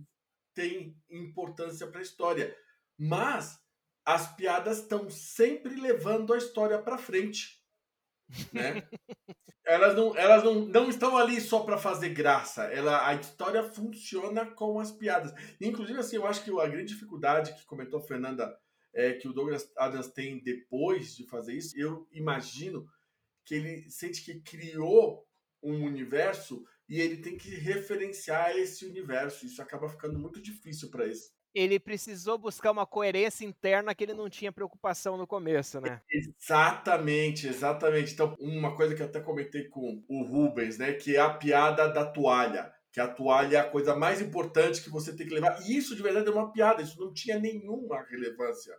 tem importância para a história. Mas as piadas estão sempre levando a história para frente. Né? elas não, elas não, não estão ali só para fazer graça. Ela, a história funciona com as piadas. Inclusive, assim, eu acho que a grande dificuldade que comentou a Fernanda é, que o Douglas Adams tem depois de fazer isso, eu imagino que ele sente que criou um universo e ele tem que referenciar esse universo. Isso acaba ficando muito difícil para esse. Ele precisou buscar uma coerência interna que ele não tinha preocupação no começo, né? Exatamente, exatamente. Então, uma coisa que eu até comentei com o Rubens, né, que é a piada da toalha, que a toalha é a coisa mais importante que você tem que levar. E isso de verdade é uma piada, isso não tinha nenhuma relevância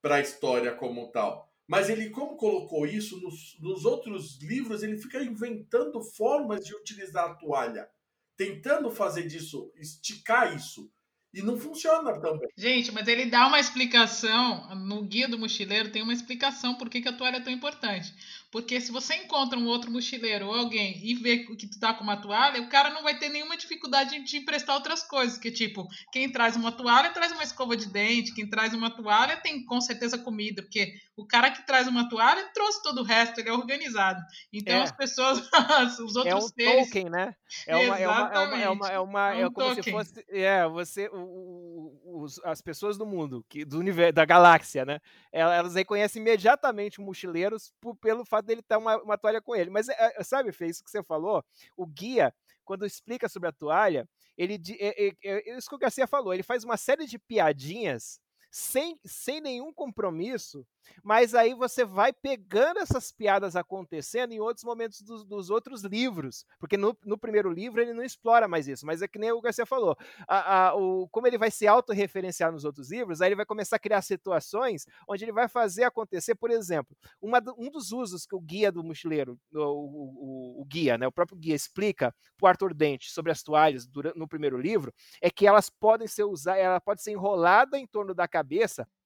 para a história como tal. Mas ele, como colocou isso nos, nos outros livros, ele fica inventando formas de utilizar a toalha. tentando fazer disso, esticar isso. E não funciona também. Gente, mas ele dá uma explicação, no Guia do Mochileiro tem uma explicação por que, que a toalha é tão importante. Porque se você encontra um outro mochileiro ou alguém e vê que tu tá com uma toalha, o cara não vai ter nenhuma dificuldade de te emprestar outras coisas. Que tipo, quem traz uma toalha traz uma escova de dente, quem traz uma toalha tem com certeza comida, porque o cara que traz uma toalha trouxe todo o resto, ele é organizado. Então É. as pessoas, os outros É um seres. token, né? É uma, é uma, é uma, é uma, é uma- É um é como se token. fosse, é, você, o- os- as pessoas do mundo, que, do universo, da galáxia, né? El- Elas reconhecem imediatamente mochileiros por- pelo fato dele estar uma, uma toalha com ele. Mas é, é, sabe, Fê, isso que você falou, o guia, quando explica sobre a toalha, ele, é, é, é isso que o Garcia falou, ele faz uma série de piadinhas sem, sem nenhum compromisso, mas aí você vai pegando essas piadas acontecendo em outros momentos dos, dos outros livros, porque no, no primeiro livro ele não explora mais isso, mas é que nem o Garcia falou, a- a- o, como ele vai se autorreferenciar nos outros livros, aí ele vai começar a criar situações onde ele vai fazer acontecer, por exemplo, uma um dos usos que o guia do mochileiro, o, o- o- guia, né, o próprio guia explica para o Arthur Dente sobre as toalhas dura- no primeiro livro, é que elas podem ser usadas, ela pode ser enrolada em torno da cabeça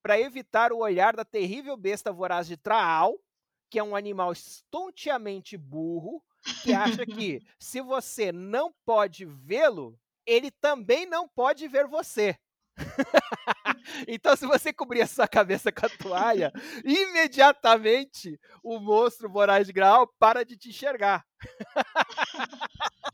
para evitar o olhar da terrível besta voraz de Traal, que é um animal estonteamente burro, que acha que se você não pode vê-lo, ele também não pode ver você. então, se você cobrir a sua cabeça com a toalha, imediatamente o monstro voraz de Graal para de te enxergar.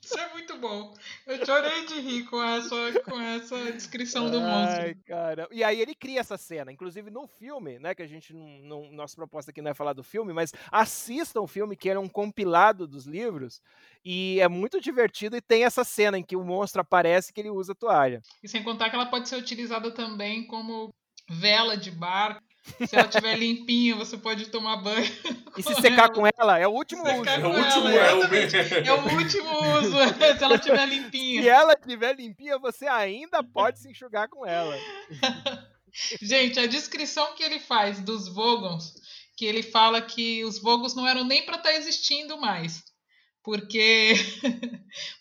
Isso é muito bom. Eu chorei de rir com essa, com essa descrição do monstro. Ai, cara. E aí ele cria essa cena. Inclusive no filme, né? Que a gente não. não- nossa proposta aqui não é falar do filme, mas assistam o filme, que era um compilado dos livros. E é muito divertido e tem essa cena em que o monstro aparece que ele usa a toalha. E sem contar que ela pode ser utilizada também como vela de barco. Se ela estiver limpinha, você pode tomar banho. E se secar com ela, é o último Secar uso. É com o último, ela, é o exatamente. É o último uso, se ela estiver Se limpinha. ela estiver limpinha, você ainda pode se enxugar com ela. Gente, a descrição que ele faz dos Vogons, que ele fala que os Vogons não eram nem para estar existindo mais. Porque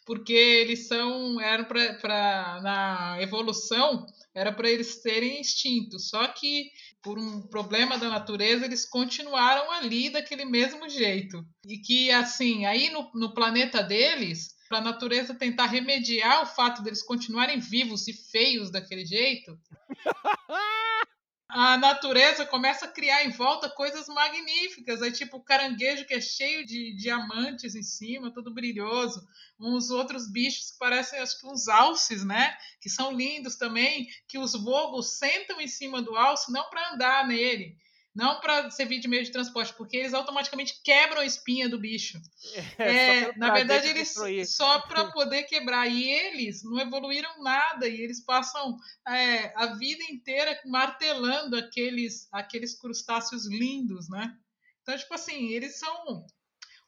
porque eles são eram para na evolução era para eles serem extintos. Só que por um problema da natureza eles continuaram ali daquele mesmo jeito. E que assim, aí no, no planeta deles, para a natureza tentar remediar o fato deles continuarem vivos e feios daquele jeito, a natureza começa a criar em volta coisas magníficas. É tipo o caranguejo que é cheio de diamantes em cima, todo brilhoso. Uns outros bichos que parecem, acho que uns alces, né? Que são lindos também, que os vogos sentam em cima do alce não para andar nele, não para servir de meio de transporte, porque eles automaticamente quebram a espinha do bicho. É, pelo na verdade, de eles destruir. só para poder quebrar. E eles não evoluíram nada, e eles passam é, a vida inteira martelando aqueles, aqueles crustáceos lindos, né? Então, tipo assim, eles são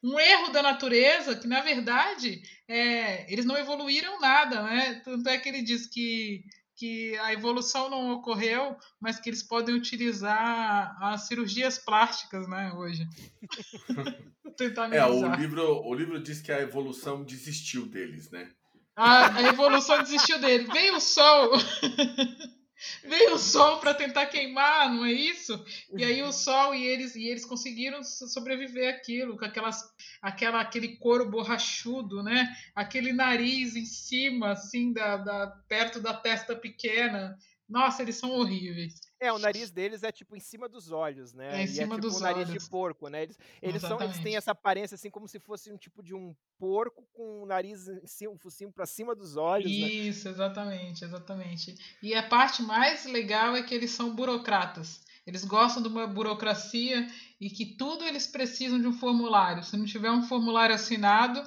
um erro da natureza que, na verdade, é, eles não evoluíram nada, né? Tanto é que ele diz que, que a evolução não ocorreu, mas que eles podem utilizar as cirurgias plásticas, né, hoje. Tentar É, o livro, o livro diz que a evolução desistiu deles, né? A, a evolução desistiu dele. Veio o sol. Veio o sol para tentar queimar, não é isso? E aí o sol e eles e eles conseguiram so- sobreviver aquilo, com aquelas aquela aquele couro borrachudo, né? Aquele nariz em cima assim da, da perto da testa pequena. Nossa, eles são horríveis. É, o nariz deles é tipo em cima dos olhos, né? É, em e cima é tipo dos um nariz olhos. de porco, né? Eles, eles, são, eles têm essa aparência assim como se fosse um tipo de um porco com o nariz em cima, um focinho pra cima dos olhos, né? Isso, exatamente, exatamente. E a parte mais legal é que eles são burocratas. Eles gostam de uma burocracia e que tudo eles precisam de um formulário. Se não tiver um formulário assinado,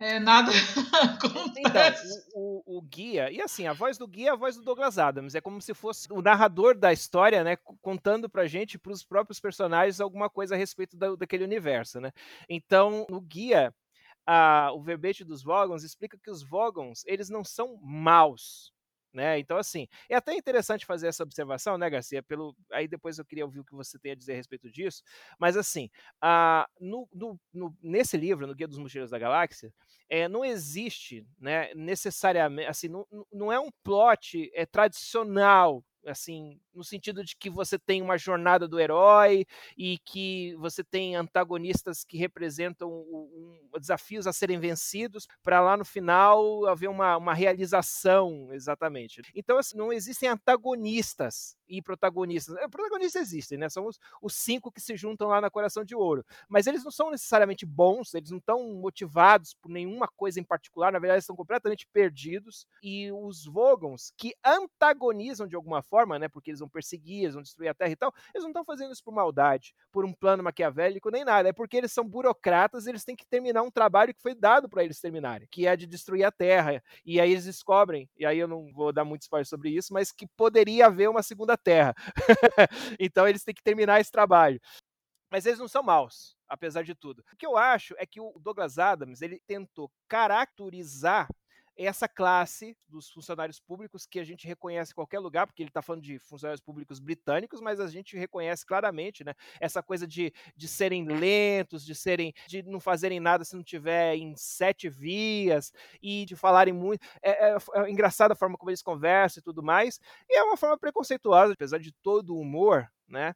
é, nada Então, acontece. o, o- o guia, e assim, a voz do guia é a voz do Douglas Adams, é como se fosse o narrador da história, né, contando pra gente, pros próprios personagens, alguma coisa a respeito da- daquele universo, né. Então, no guia, a- o verbete dos Vogons explica que os Vogons, eles não são maus, Né? Então, assim, é até interessante fazer essa observação, né, Garcia? Pelo... Aí depois eu queria ouvir o que você tem a dizer a respeito disso. Mas, assim, a... no, no, no... nesse livro, no Guia dos Mochileiros da Galáxia, é, não existe né, necessariamente, assim, não, não é um plot é, tradicional assim, no sentido de que você tem uma jornada do herói e que você tem antagonistas que representam um, um, desafios a serem vencidos, para lá no final haver uma, uma realização, exatamente. Então, assim, não existem antagonistas e protagonistas. É, protagonistas existem, né? São os, os cinco que se juntam lá na Coração de Ouro. Mas eles não são necessariamente bons, eles não estão motivados por nenhuma coisa em particular, na verdade, estão completamente perdidos. E os Vogons, que antagonizam de alguma forma, né? Porque eles vão perseguir, eles vão destruir a Terra e tal, eles não estão fazendo isso por maldade, por um plano maquiavélico, nem nada. É porque eles são burocratas, eles têm que terminar um trabalho que foi dado para eles terminarem, que é de destruir a Terra. E aí eles descobrem, e aí eu não vou dar muito spoiler sobre isso, mas que poderia haver uma segunda Terra. então eles têm que terminar esse trabalho. Mas eles não são maus, apesar de tudo. O que eu acho é que o Douglas Adams ele tentou caracterizar essa classe dos funcionários públicos que a gente reconhece em qualquer lugar, porque ele está falando de funcionários públicos britânicos, mas a gente reconhece claramente, né? Essa coisa de, de serem lentos, de serem, de não fazerem nada se não tiver em sete vias e de falarem muito. É, é, é engraçada a forma como eles conversam e tudo mais. E é uma forma preconceituosa, apesar de todo o humor, né?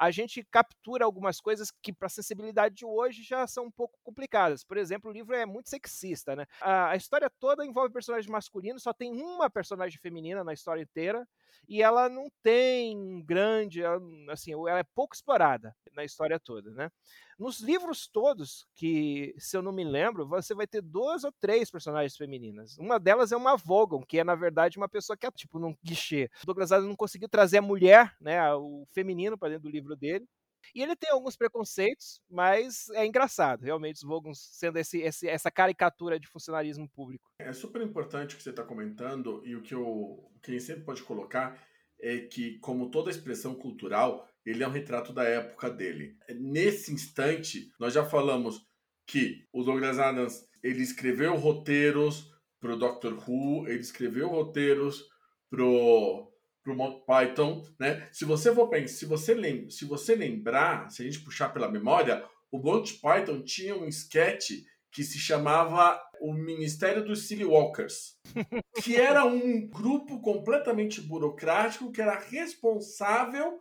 A gente captura algumas coisas que, para a sensibilidade de hoje, já são um pouco complicadas. Por exemplo, o livro é muito sexista, né? A, a história toda envolve personagem masculino, só tem uma personagem feminina na história inteira, e ela não tem grande, assim, ela é pouco explorada na história toda, né? Nos livros todos, que se eu não me lembro, você vai ter duas ou três personagens femininas. Uma delas é uma Vogon, que é na verdade uma pessoa que é tipo num guichê. O Douglas Adams não conseguiu trazer a mulher, né, o feminino para dentro do livro dele. E ele tem alguns preconceitos, mas é engraçado, realmente, os Vogons sendo esse, esse, essa caricatura de funcionarismo público. É super importante o que você está comentando, e o que eu, quem sempre pode colocar é que, como toda expressão cultural, ele é um retrato da época dele. Nesse instante, nós já falamos que o Douglas Adams ele escreveu roteiros para o Doctor Who, ele escreveu roteiros pro pro Monty Python, né? Se você for pensar, se você lembra, se você lembrar, se a gente puxar pela memória, o Monty Python tinha um sketch que se chamava o Ministério dos Silly Walkers, que era um grupo completamente burocrático que era responsável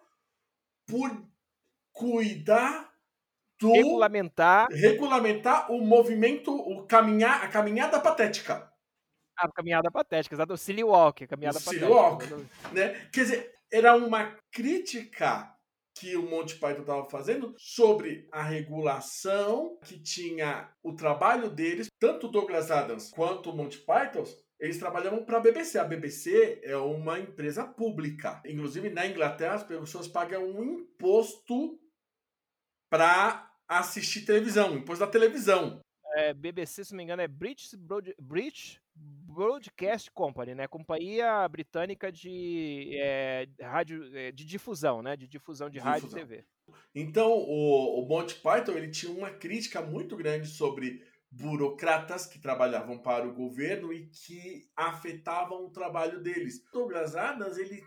por cuidar do regulamentar regulamentar o movimento, o caminhar, a caminhada patética. A caminhada patética, exato. O Silly Walk, a caminhada o patética. Silly Walk, né? Quer dizer, era uma crítica que o Monty Python estava fazendo sobre a regulação que tinha o trabalho deles, tanto o Douglas Adams quanto o Monty Python, eles trabalhavam para a BBC. A BBC é uma empresa pública. Inclusive, na Inglaterra, as pessoas pagam um imposto para assistir televisão, imposto da televisão. É, BBC, se não me engano, é British, Broad, British Broadcast Company, né? Companhia britânica de é, rádio, é, de difusão, né? De difusão de difusão. rádio e TV. Então, o, o Monty Python ele tinha uma crítica muito grande sobre burocratas que trabalhavam para o governo e que afetavam o trabalho deles. Douglas Adams ele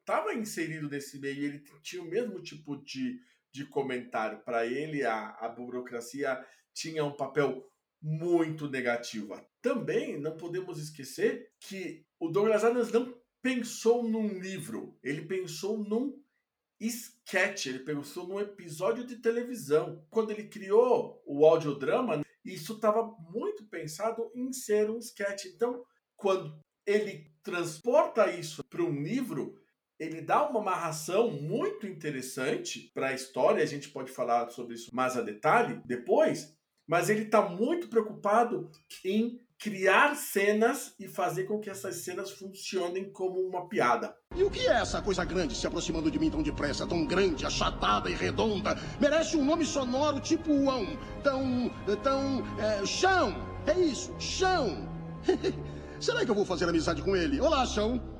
estava inserido nesse meio, ele tinha o mesmo tipo de, de comentário. Para ele, a, a burocracia tinha um papel muito negativo. Também não podemos esquecer que o Douglas Adams não pensou num livro, ele pensou num sketch, ele pensou num episódio de televisão. Quando ele criou o audiodrama, isso estava muito pensado em ser um sketch. Então, quando ele transporta isso para um livro, ele dá uma amarração muito interessante para a história. A gente pode falar sobre isso mais a detalhe depois, mas ele está muito preocupado em criar cenas e fazer com que essas cenas funcionem como uma piada. E o que é essa coisa grande se aproximando de mim tão depressa, tão grande, achatada e redonda? Merece um nome sonoro tipo Uão, tão. tão. É, chão! É isso, chão! Será que eu vou fazer amizade com ele? Olá, chão!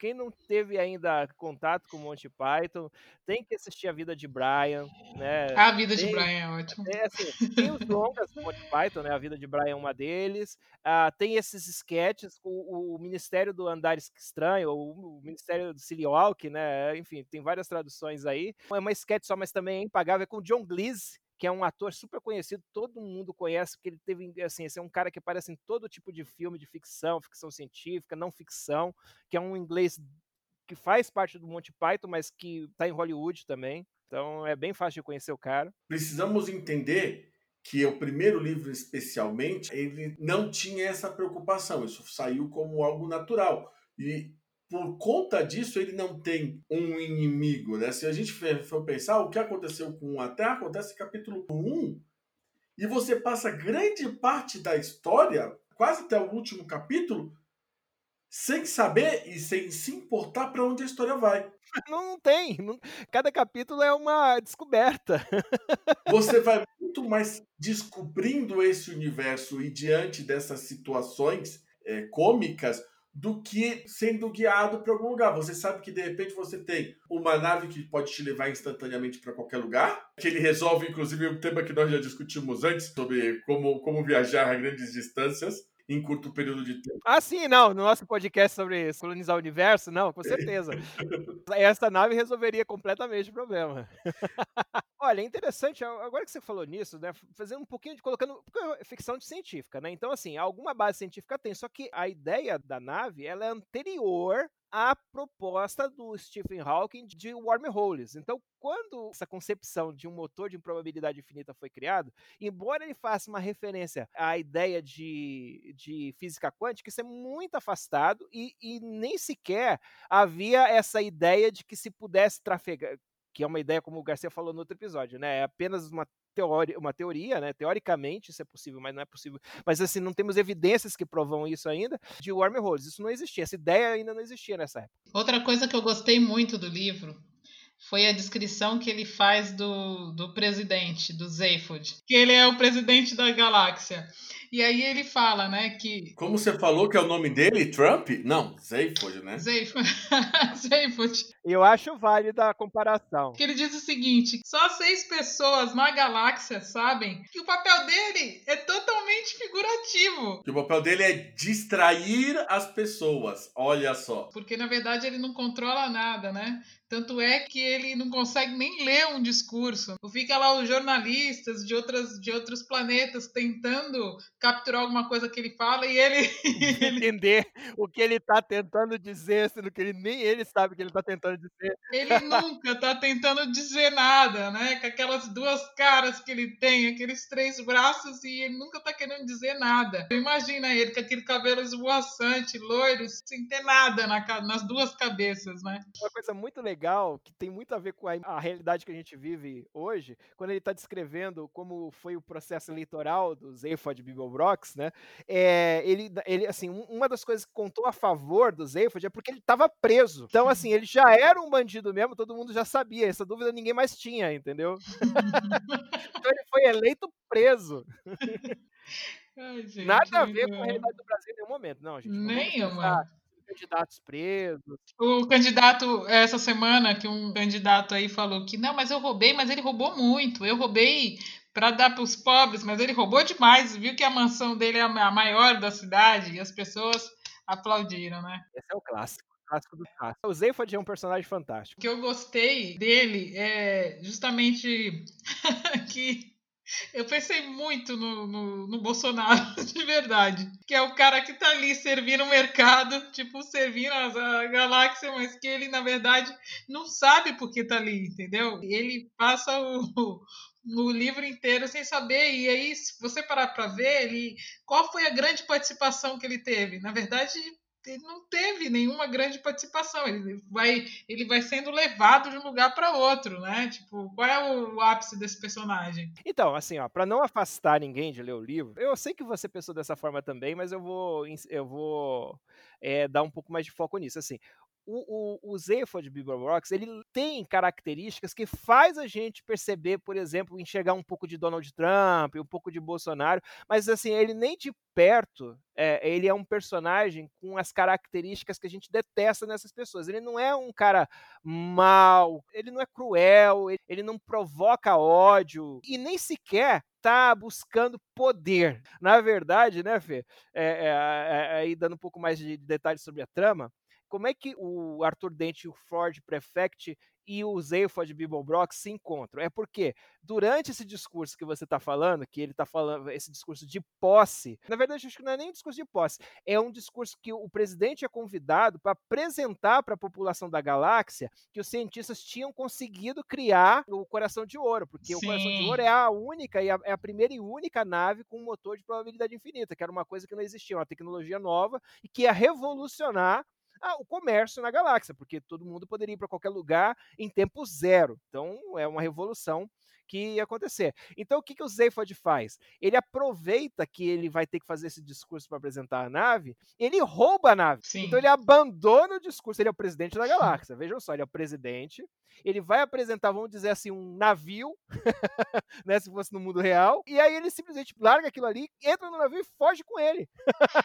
Quem não teve ainda contato com Monty Python, tem que assistir A Vida de Brian, né? A Vida de Tem- Brian é ótimo. É, assim, tem os longas do Monty Python, né? A Vida de Brian é uma deles. Ah, tem esses sketches, o, o Ministério do Andar Estranho, ou o Ministério do Silly Walk, né? Enfim, tem várias traduções aí. É uma sketch só, mas também é impagável, é com o John Cleese, que é um ator super conhecido, todo mundo conhece, porque ele teve, assim, esse é um cara que aparece em todo tipo de filme de ficção, ficção científica, não ficção, que é um inglês que faz parte do Monty Python, mas que tá em Hollywood também. Então é bem fácil de conhecer o cara. Precisamos entender que o primeiro livro, especialmente, ele não tinha essa preocupação. Isso saiu como algo natural. E por conta disso, ele não tem um inimigo. Né? Se a gente for pensar, o que aconteceu com a Terra acontece no capítulo 1. E você passa grande parte da história, quase até o último capítulo, sem saber e sem se importar para onde a história vai. Não tem. não- cada capítulo é uma descoberta. Você vai muito mais descobrindo esse universo e diante dessas situações é, cômicas do que sendo guiado para algum lugar. Você sabe que de repente você tem uma nave que pode te levar instantaneamente para qualquer lugar, que ele resolve inclusive um tema que nós já discutimos antes sobre como, como viajar a grandes distâncias em curto período de tempo. Ah, sim, não. No nosso podcast sobre colonizar o universo, não, com certeza. Essa nave resolveria completamente o problema. Olha, é interessante, agora que você falou nisso, né? Fazendo um pouquinho de. colocando. porque é ficção de científica, né? Então, assim, alguma base científica tem, só que a ideia da nave ela é anterior à proposta do Stephen Hawking de wormholes. Então, quando essa concepção de um motor de improbabilidade infinita foi criado, embora ele faça uma referência à ideia de, de física quântica, isso é muito afastado e, e nem sequer havia essa ideia de que se pudesse trafegar, que é uma ideia, como o Garcia falou no outro episódio, né? É apenas uma teoria, uma teoria, né? Teoricamente isso é possível, mas não é possível. Mas assim, não temos evidências que provam isso ainda de wormholes. Isso não existia, essa ideia ainda não existia nessa época. Outra coisa que eu gostei muito do livro foi a descrição que ele faz do, do presidente, do Zayfod, que ele é o presidente da galáxia. E aí ele fala, né, que Como você falou que é o nome dele, Trump? Não, Zayfod, né? Zayfod, Zayfod, Eu acho válida a comparação. que ele diz o seguinte: só seis pessoas na galáxia sabem que o papel dele é totalmente figurativo. Que o papel dele é distrair as pessoas. Olha só. Porque na verdade ele não controla nada, né? Tanto é que ele não consegue nem ler um discurso. Fica lá os jornalistas de, outras, de outros planetas tentando capturar alguma coisa que ele fala e ele. Entender o que ele está tentando dizer, sendo que ele nem ele sabe o que ele está tentando dizer. ele nunca tá tentando dizer nada, né? Com aquelas duas caras que ele tem, aqueles três braços e ele nunca tá querendo dizer nada. Imagina ele com aquele cabelo esvoaçante, loiro, sem ter nada na, nas duas cabeças, né? Uma coisa muito legal, que tem muito a ver com a, a realidade que a gente vive hoje, quando ele está descrevendo como foi o processo eleitoral do Zayfod Bibelbrox, né? É, ele, ele, assim, um- uma das coisas que contou a favor do Zayfod é porque ele estava preso. Então, assim, ele já era um bandido mesmo, todo mundo já sabia. Essa dúvida ninguém mais tinha, entendeu? então ele foi eleito preso. Ai, gente, Nada a ver com a não. realidade do Brasil em nenhum momento, não, gente. Nenhuma. Candidatos presos. O candidato, essa semana, que um candidato aí falou que não, mas eu roubei, mas ele roubou muito. Eu roubei para dar para os pobres, mas ele roubou demais. Viu que a mansão dele é a maior da cidade e as pessoas aplaudiram, né? Esse é o clássico. o Clássico do clássico. O Zayfod é um personagem fantástico. O que eu gostei dele é justamente que eu pensei muito no, no, no Bolsonaro, de verdade. Que é o cara que tá ali servindo o mercado, tipo, servindo as- a galáxia, mas que ele, na verdade, não sabe por que tá ali, entendeu? Ele passa o, o livro inteiro sem saber. E aí, se você parar pra ver, ele, qual foi a grande participação que ele teve? Na verdade, ele não teve nenhuma grande participação. Ele vai, ele vai sendo levado de um lugar para outro, né? Tipo, qual é o ápice desse personagem? Então, assim, ó, para não afastar ninguém de ler o livro, eu sei que você pensou dessa forma também, mas eu vou, eu vou é, dar um pouco mais de foco nisso. Assim, o, o, o Zephod Rocks, ele tem características que faz a gente perceber, por exemplo, enxergar um pouco de Donald Trump, um pouco de Bolsonaro, mas assim, ele nem de perto, é, ele é um personagem com as características que a gente detesta nessas pessoas. Ele não é um cara mal, ele não é cruel, ele, não provoca ódio e nem sequer está buscando poder. Na verdade, né, Fê? É, é, aí dando um pouco mais de detalhes sobre a trama, como é que o Arthur Dent o Ford Prefect e o Zephod Bibelbrock se encontram. É porque durante esse discurso que você está falando, que ele está falando, esse discurso de posse, na verdade acho que não é nem um discurso de posse, é um discurso que o presidente é convidado para apresentar para a população da galáxia que os cientistas tinham conseguido criar o Coração de Ouro, porque Sim. o Coração de Ouro é a única e a, é a primeira e única nave com um motor de probabilidade infinita, que era uma coisa que não existia, uma tecnologia nova e que ia revolucionar ah, o comércio na galáxia, porque todo mundo poderia ir para qualquer lugar em tempo zero. Então é uma revolução que ia acontecer. Então, o que, que o Zephod faz? Ele aproveita que ele vai ter que fazer esse discurso para apresentar a nave, ele rouba a nave. Sim. Então, ele abandona o discurso. Ele é o presidente da galáxia. Vejam só, ele é o presidente. Ele vai apresentar, vamos dizer assim, um navio, né, se fosse no mundo real. E aí ele simplesmente larga aquilo ali, entra no navio e foge com ele.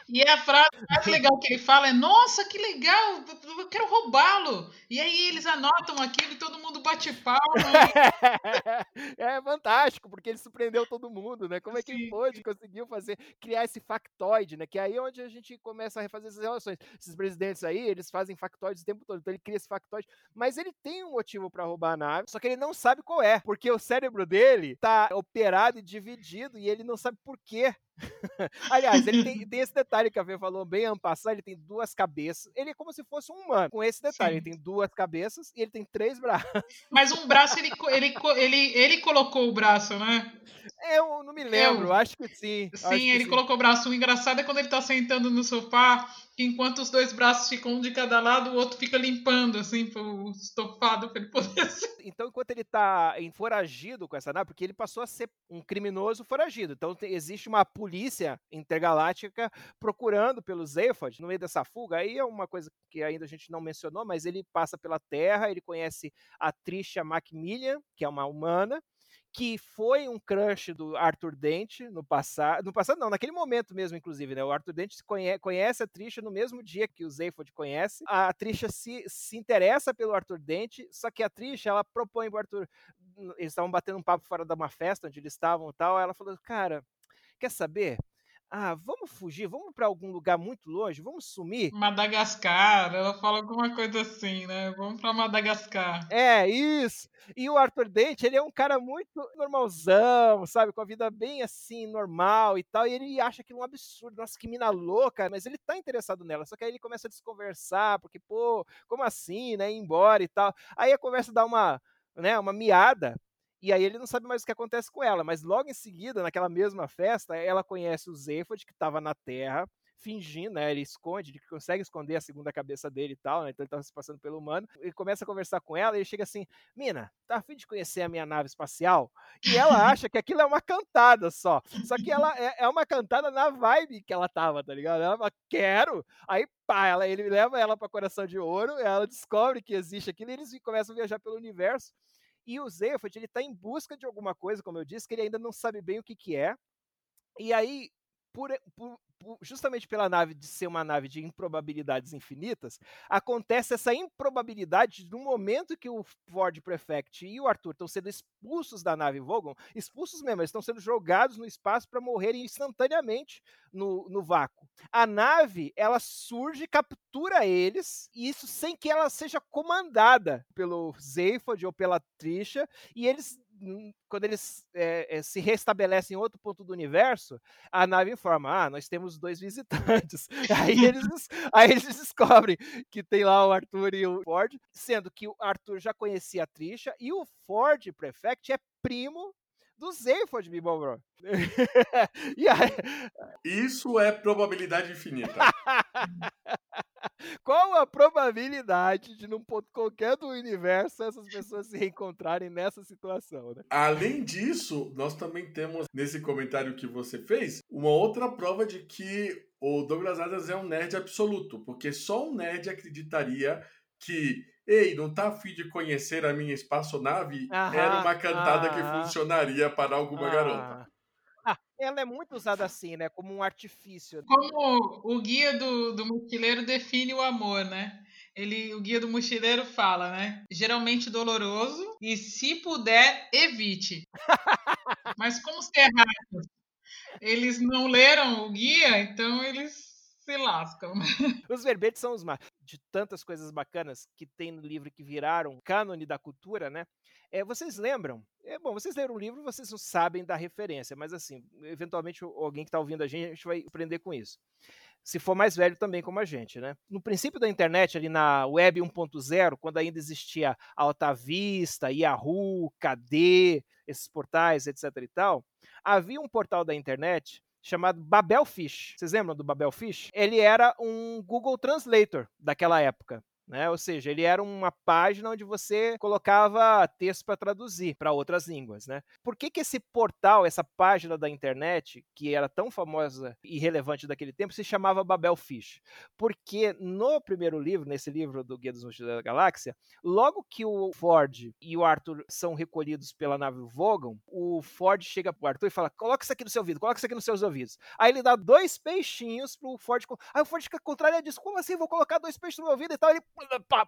e a frase mais legal que ele fala é: Nossa, que legal, eu quero roubá-lo. E aí eles anotam aquilo e todo mundo bate palma. é fantástico, porque ele surpreendeu todo mundo, né? Como é que ele pôde, conseguiu fazer, criar esse factoide, né? Que é aí onde a gente começa a refazer essas relações. Esses presidentes aí, eles fazem factoides o tempo todo, então ele cria esse factoide, mas ele tem um motivo para roubar a nave, só que ele não sabe qual é, porque o cérebro dele tá operado e dividido e ele não sabe por quê. Aliás, ele tem, tem, esse detalhe que a Vê falou bem ampassar, ele tem duas cabeças. Ele é como se fosse um humano. Com esse detalhe, Sim. ele tem duas cabeças e ele tem três braços. Mas um braço, ele, ele, ele, ele colocou o braço, né? Eu não me lembro, eu, acho que sim. Sim, ele sim. colocou o braço. O engraçado é quando ele tá sentando no sofá, que enquanto os dois braços ficam um de cada lado, o outro fica limpando, assim, o estofado pra ele poder. Então, enquanto ele tá foragido com essa nave, porque ele passou a ser um criminoso foragido. Então, existe uma polícia intergaláctica procurando pelo Zephod no meio dessa fuga. Aí é uma coisa que ainda a gente não mencionou, mas ele passa pela Terra, ele conhece a Trisha Macmillan, que é uma humana, que foi um crush do Arthur Dent no passado. No passado, não, naquele momento mesmo, inclusive, né? O Arthur Dent conhece, conhece a Trisha no mesmo dia que o Zephod conhece. A Trisha se, se interessa pelo Arthur Dent, só que a Trisha, ela propõe pro Arthur. Eles estavam batendo um papo fora de uma festa onde eles estavam e tal. Ela falou: Cara, quer saber? Ah, vamos fugir, vamos para algum lugar muito longe, vamos sumir. Madagascar, ela fala alguma coisa assim, né? Vamos para Madagascar. É, isso. E o Arthur Dent, ele é um cara muito normalzão, sabe? Com a vida bem assim, normal e tal. E ele acha aquilo um absurdo. Nossa, que mina louca. Mas ele tá interessado nela. Só que aí ele começa a desconversar, porque, pô, como assim, né? Ir embora e tal. Aí a conversa dá uma, né, uma miada. E aí ele não sabe mais o que acontece com ela, mas logo em seguida, naquela mesma festa, ela conhece o Zephod, que estava na Terra, fingindo, né? Ele esconde, ele consegue esconder a segunda cabeça dele e tal, né? Então ele tá se passando pelo humano. Ele começa a conversar com ela e ele chega assim: Mina, tá afim de conhecer a minha nave espacial? E ela acha que aquilo é uma cantada só. Só que ela é, é uma cantada na vibe que ela tava, tá ligado? Ela fala, quero. Aí, pá, ela, ele leva ela para Coração de Ouro, ela descobre que existe aquilo e eles começam a viajar pelo universo. E o Zephod, ele está em busca de alguma coisa, como eu disse, que ele ainda não sabe bem o que, que é. E aí, por, por, justamente pela nave de ser uma nave de improbabilidades infinitas, acontece essa improbabilidade no momento que o Ford Prefect e o Arthur estão sendo expulsos da nave Vogon, expulsos mesmo, eles estão sendo jogados no espaço para morrerem instantaneamente no, no vácuo. A nave, ela surge, captura eles, e isso sem que ela seja comandada pelo Zephod ou pela Trisha, e eles quando eles é, é, se restabelecem em outro ponto do universo, a nave informa: ah, nós temos dois visitantes. aí, eles, aí eles descobrem que tem lá o Arthur e o Ford, sendo que o Arthur já conhecia a Trisha e o Ford Prefect é primo do Zephod Bibelbro. aí... Isso é probabilidade infinita. Qual a probabilidade de, num ponto qualquer do universo, essas pessoas se reencontrarem nessa situação? Né? Além disso, nós também temos, nesse comentário que você fez, uma outra prova de que o Douglas Adams é um nerd absoluto, porque só um nerd acreditaria que Ei, não tá afim de conhecer a minha espaçonave? Aham, Era uma cantada que funcionaria para alguma garota. Ah. Ah, ela é muito usada assim, né? Como um artifício. Como o guia do, do mochileiro define o amor, né? Ele, o guia do mochileiro fala, né? Geralmente doloroso e, se puder, evite. Mas como os terráqueos, eles não leram o guia, então eles se lascam. Os verbetes são os mais. De tantas coisas bacanas que tem no livro que viraram cânone da cultura, né? É, vocês lembram? É bom, vocês leram o livro, vocês não sabem da referência, mas assim, eventualmente alguém que está ouvindo a gente, a gente vai aprender com isso. Se for mais velho também como a gente, né? No princípio da internet, ali na web 1.0, quando ainda existia Alta Vista, Yahoo, KD, esses portais, etc e tal, havia um portal da internet chamado Babelfish. Vocês lembram do Babelfish? Ele era um Google Translator daquela época. Né? Ou seja, ele era uma página onde você colocava texto para traduzir para outras línguas. Né? Por que, que esse portal, essa página da internet, que era tão famosa e relevante daquele tempo, se chamava Babelfish? Porque no primeiro livro, nesse livro do Guia dos Mochileiros da Galáxia, logo que o Ford e o Arthur são recolhidos pela nave Vogon, o Ford chega pro Arthur e fala: coloca isso aqui no seu ouvido, coloca isso aqui nos seus ouvidos. Aí ele dá dois peixinhos pro Ford. Aí o Ford fica contrário disso: como assim? Vou colocar dois peixes no meu ouvido e tal. Ele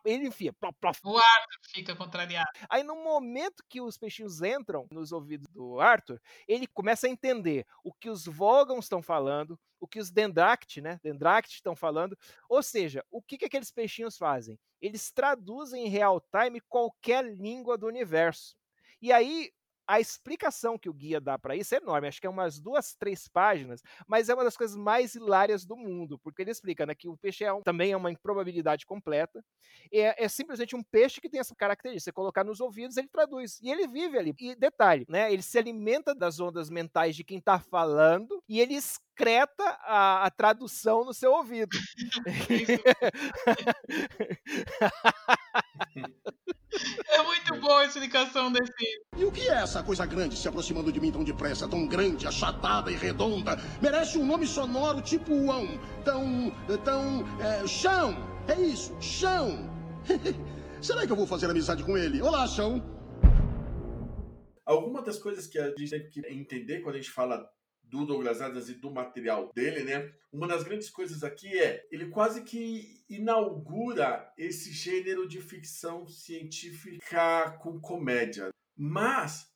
ele enfia. Plop, plop. O Arthur fica contrariado. Aí no momento que os peixinhos entram nos ouvidos do Arthur, ele começa a entender o que os Vogons estão falando, o que os Dendract, né, Dendract estão falando. Ou seja, o que, que aqueles peixinhos fazem? Eles traduzem em real time qualquer língua do universo. E aí a explicação que o guia dá para isso é enorme, acho que é umas duas, três páginas, mas é uma das coisas mais hilárias do mundo, porque ele explica né, que o peixe é um, também é uma improbabilidade completa, é, é, simplesmente um peixe que tem essa característica, você colocar nos ouvidos, ele traduz, e ele vive ali. E detalhe, né, ele se alimenta das ondas mentais de quem está falando, e ele excreta a, a tradução no seu ouvido. É muito boa a explicação desse. E o que é essa coisa grande se aproximando de mim tão depressa, tão grande, achatada e redonda? Merece um nome sonoro tipo Uão. Tão. tão. É, chão! É isso, chão! Será que eu vou fazer amizade com ele? Olá, chão! Alguma das coisas que a gente tem que entender quando a gente fala do Douglas Adams e do material dele, né? Uma das grandes coisas aqui é ele quase que inaugura esse gênero de ficção científica com comédia. Mas,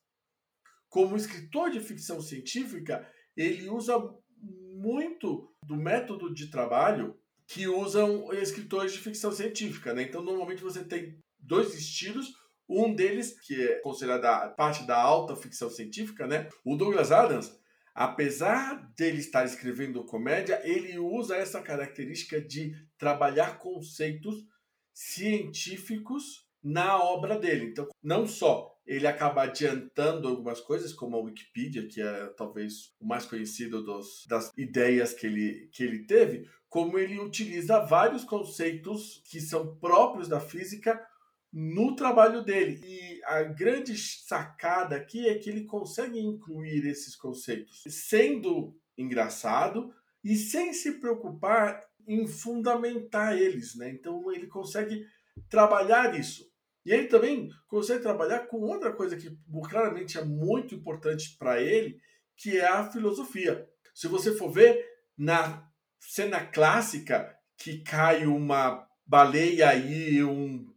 como escritor de ficção científica, ele usa muito do método de trabalho que usam escritores de ficção científica, né? Então, normalmente você tem dois estilos, um deles, que é considerada parte da alta ficção científica, né? O Douglas Adams, apesar dele estar escrevendo comédia, ele usa essa característica de trabalhar conceitos científicos na obra dele. Então, não só ele acaba adiantando algumas coisas, como a Wikipedia, que é talvez o mais conhecido dos, das ideias que ele, que ele teve, como ele utiliza vários conceitos que são próprios da física no trabalho dele. E a grande sacada aqui é que ele consegue incluir esses conceitos sendo engraçado e sem se preocupar em fundamentar eles, né? Então ele consegue trabalhar isso. E ele também consegue trabalhar com outra coisa que claramente é muito importante para ele, que é a filosofia. Se você for ver na cena clássica que cai uma baleia e um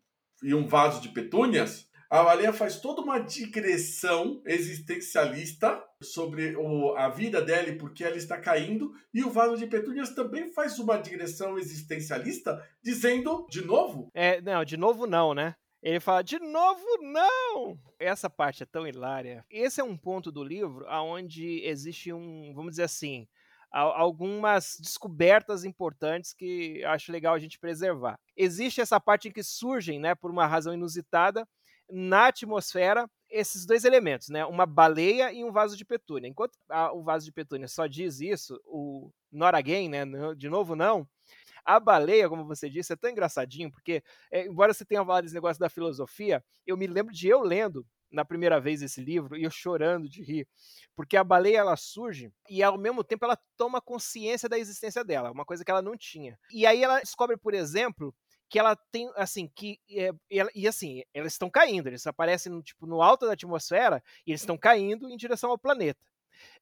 e um vaso de petúnias, a baleia faz toda uma digressão existencialista sobre o, a vida dela e por que ela está caindo, e o vaso de petúnias também faz uma digressão existencialista, dizendo, de novo? É, não, de novo não, né? Ele fala, de novo não! Essa parte é tão hilária. Esse é um ponto do livro onde existe um, vamos dizer assim, algumas descobertas importantes que acho legal a gente preservar. Existe essa parte em que surgem, né, por uma razão inusitada, na atmosfera esses dois elementos, né, uma baleia e um vaso de petúnia. Enquanto a, o vaso de petúnia só diz isso, o not again, né, de novo não, a baleia, como você disse, é tão engraçadinho, porque, é, embora você tenha falado esse negócio da filosofia, eu me lembro de eu lendo na primeira vez esse livro e eu chorando de rir, porque a baleia ela surge e ao mesmo tempo ela toma consciência da existência dela, uma coisa que ela não tinha. E aí ela descobre, por exemplo, que ela tem, assim, que. É, e, assim, elas estão caindo, eles aparecem tipo, no alto da atmosfera e eles estão caindo em direção ao planeta.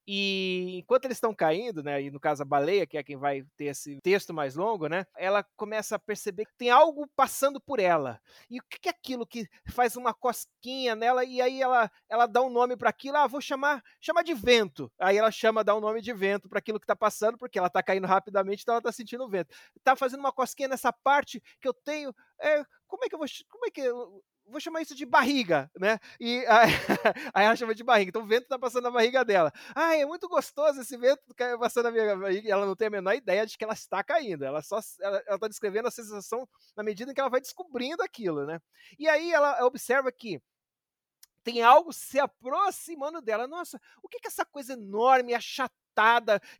E enquanto eles estão caindo, né, e no caso a baleia, que é quem vai ter esse texto mais longo, né, ela começa a perceber que tem algo passando por ela. E o que é aquilo que faz uma cosquinha nela e aí ela, ela dá um nome para aquilo, ah, vou chamar, chamar de vento. Aí ela chama, dá um nome de vento para aquilo que está passando, porque ela está caindo rapidamente, então ela está sentindo o vento. Tá fazendo uma cosquinha nessa parte que eu tenho, é, como é que eu vou, como é que vou chamar isso de barriga, né? E aí, aí, ela chama de barriga. Então o vento tá passando na barriga dela. Ah, é muito gostoso esse vento passando na minha barriga. Ela não tem a menor ideia de que ela está caindo. Ela só ela, ela tá descrevendo a sensação na medida em que ela vai descobrindo aquilo, né? E aí ela observa que tem algo se aproximando dela. Nossa, o que é essa coisa enorme, achatada?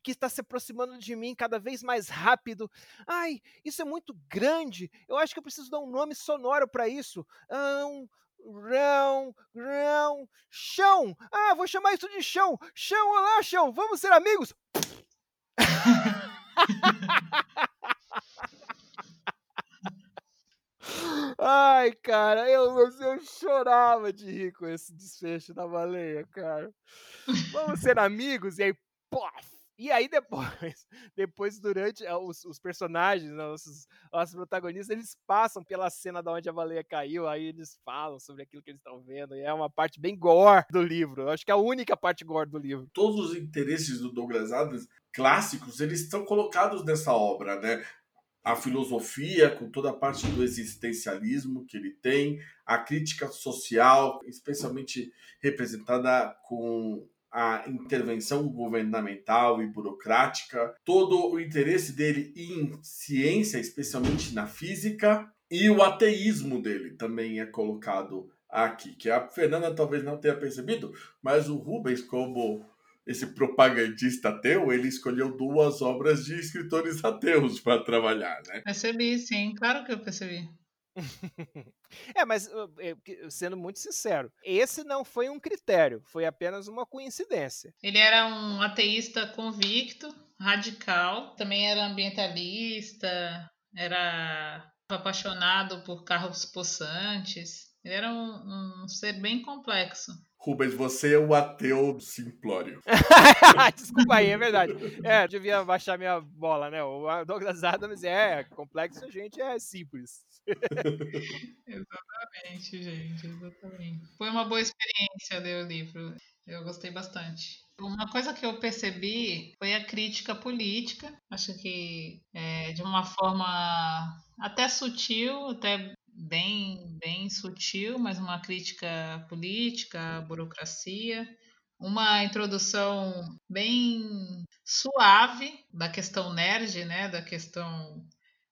Que está se aproximando de mim cada vez mais rápido. Ai, isso é muito grande. Eu acho que eu preciso dar um nome sonoro para isso. Um, rão, rão, chão. Ah, vou chamar isso de chão. Chão, olá, chão. Vamos ser amigos. Ai, cara, eu, eu chorava de rir com esse desfecho da baleia, cara. Vamos ser amigos? E aí, E aí depois, depois durante eh, os, os personagens, né, os, os protagonistas, eles passam pela cena da onde a baleia caiu, aí eles falam sobre aquilo que eles estão vendo, e é uma parte bem gore do livro. Eu acho que é a única parte gore do livro. Todos os interesses do Douglas Adams clássicos, eles estão colocados nessa obra, né? A filosofia, com toda a parte do existencialismo que ele tem, a crítica social, especialmente representada com a intervenção governamental e burocrática, todo o interesse dele em ciência, especialmente na física, e o ateísmo dele também é colocado aqui, que a Fernanda talvez não tenha percebido, mas o Rubens, como esse propagandista ateu, ele escolheu duas obras de escritores ateus para trabalhar, né? Percebi, sim, claro que eu percebi. é, mas eh, sendo muito sincero, esse não foi um critério, foi apenas uma coincidência. Ele era um ateísta convicto, radical, também era ambientalista, era apaixonado por carros possantes. Ele era um, um ser bem complexo. Rubens, você é o ateu simplório. Desculpa aí, é verdade. É, devia baixar minha bola, né? O Douglas Adams é complexo, a gente é simples. Exatamente, gente, exatamente. Foi uma boa experiência ler o livro. Eu gostei bastante. Uma coisa que eu percebi foi a crítica política. Acho que é, de uma forma até sutil, até bem, bem sutil, mas uma crítica política, burocracia, uma introdução bem suave da questão nerd, né, da questão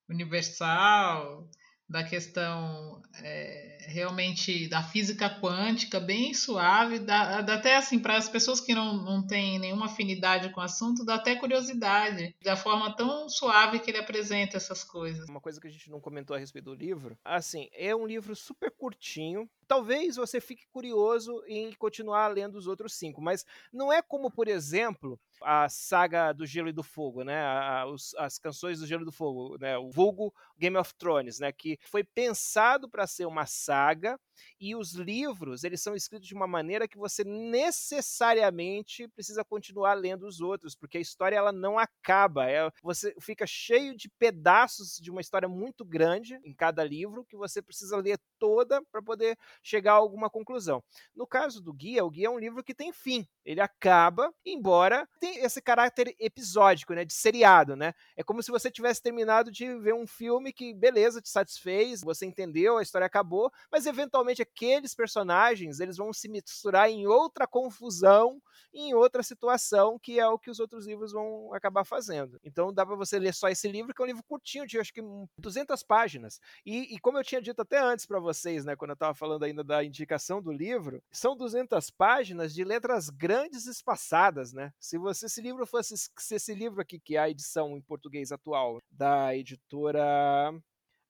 universal, da questão é, realmente da física quântica, bem suave, dá, dá até assim, para as pessoas que não, não têm nenhuma afinidade com o assunto, dá até curiosidade, da forma tão suave que ele apresenta essas coisas. Uma coisa que a gente não comentou a respeito do livro, assim, é um livro super curtinho, talvez você fique curioso em continuar lendo os outros cinco, mas não é como, por exemplo, a saga do Gelo e do Fogo, né? A, os, as canções do Gelo e do Fogo, né? O vulgo Game of Thrones, né? Que foi pensado para ser uma saga e os livros eles são escritos de uma maneira que você necessariamente precisa continuar lendo os outros, porque a história ela não acaba, é, você fica cheio de pedaços de uma história muito grande em cada livro que você precisa ler toda para poder chegar a alguma conclusão. No caso do guia, o guia é um livro que tem fim, ele acaba, embora tem esse caráter episódico, né, de seriado, né? É como se você tivesse terminado de ver um filme que beleza, te satisfez, você entendeu, a história acabou, mas eventualmente aqueles personagens eles vão se misturar em outra confusão, em outra situação, que é o que os outros livros vão acabar fazendo. Então dá para você ler só esse livro, que é um livro curtinho, de acho que 200 páginas. E, e como eu tinha dito até antes para vocês, né, quando eu estava falando ainda da indicação do livro, são 200 páginas de letras grandes espaçadas, né? Se você esse livro fosse se esse livro aqui que é a edição em português atual da editora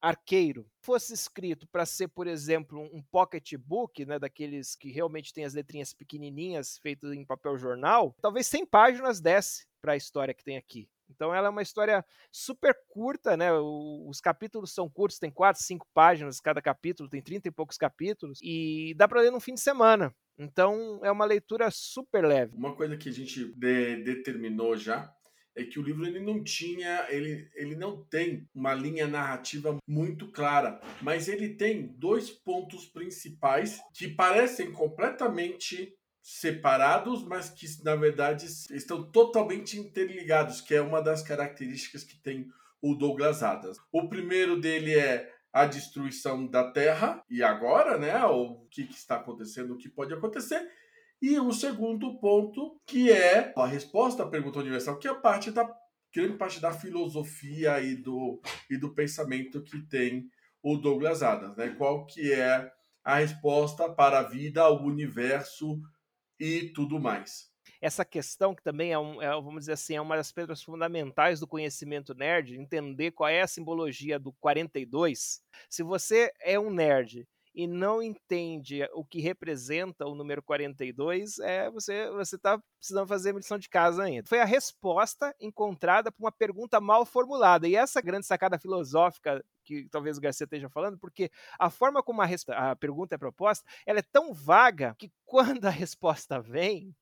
arqueiro fosse escrito para ser, por exemplo, um pocketbook, né, daqueles que realmente tem as letrinhas pequenininhas feitas em papel jornal, talvez 100 páginas desse para a história que tem aqui. Então ela é uma história super curta, né? Os capítulos são curtos, tem quatro, cinco páginas cada capítulo, tem trinta e poucos capítulos, e dá para ler no fim de semana. Então é uma leitura super leve. Uma coisa que a gente de, determinou já é que o livro ele não tinha, ele, ele não tem uma linha narrativa muito clara, mas ele tem dois pontos principais que parecem completamente separados, mas que na verdade estão totalmente interligados, que é uma das características que tem o Douglas Adams. O primeiro dele é a destruição da Terra e agora, né, o que, que está acontecendo, o que pode acontecer. E o segundo ponto, que é a resposta à pergunta universal, que é parte da grande parte da filosofia e do, e do pensamento que tem o Douglas Adams, né? Qual que é a resposta para a vida, o universo e tudo mais. Essa questão que também é, um, é, vamos dizer assim, é uma das pedras fundamentais do conhecimento nerd, entender qual é a simbologia do 42. Se você é um nerd e não entende o que representa o número 42, é você você está precisando fazer lição de casa ainda. Foi a resposta encontrada para uma pergunta mal formulada. E essa grande sacada filosófica que talvez o Garcia esteja falando, porque a forma como a, a pergunta é proposta, ela é tão vaga que quando a resposta vem,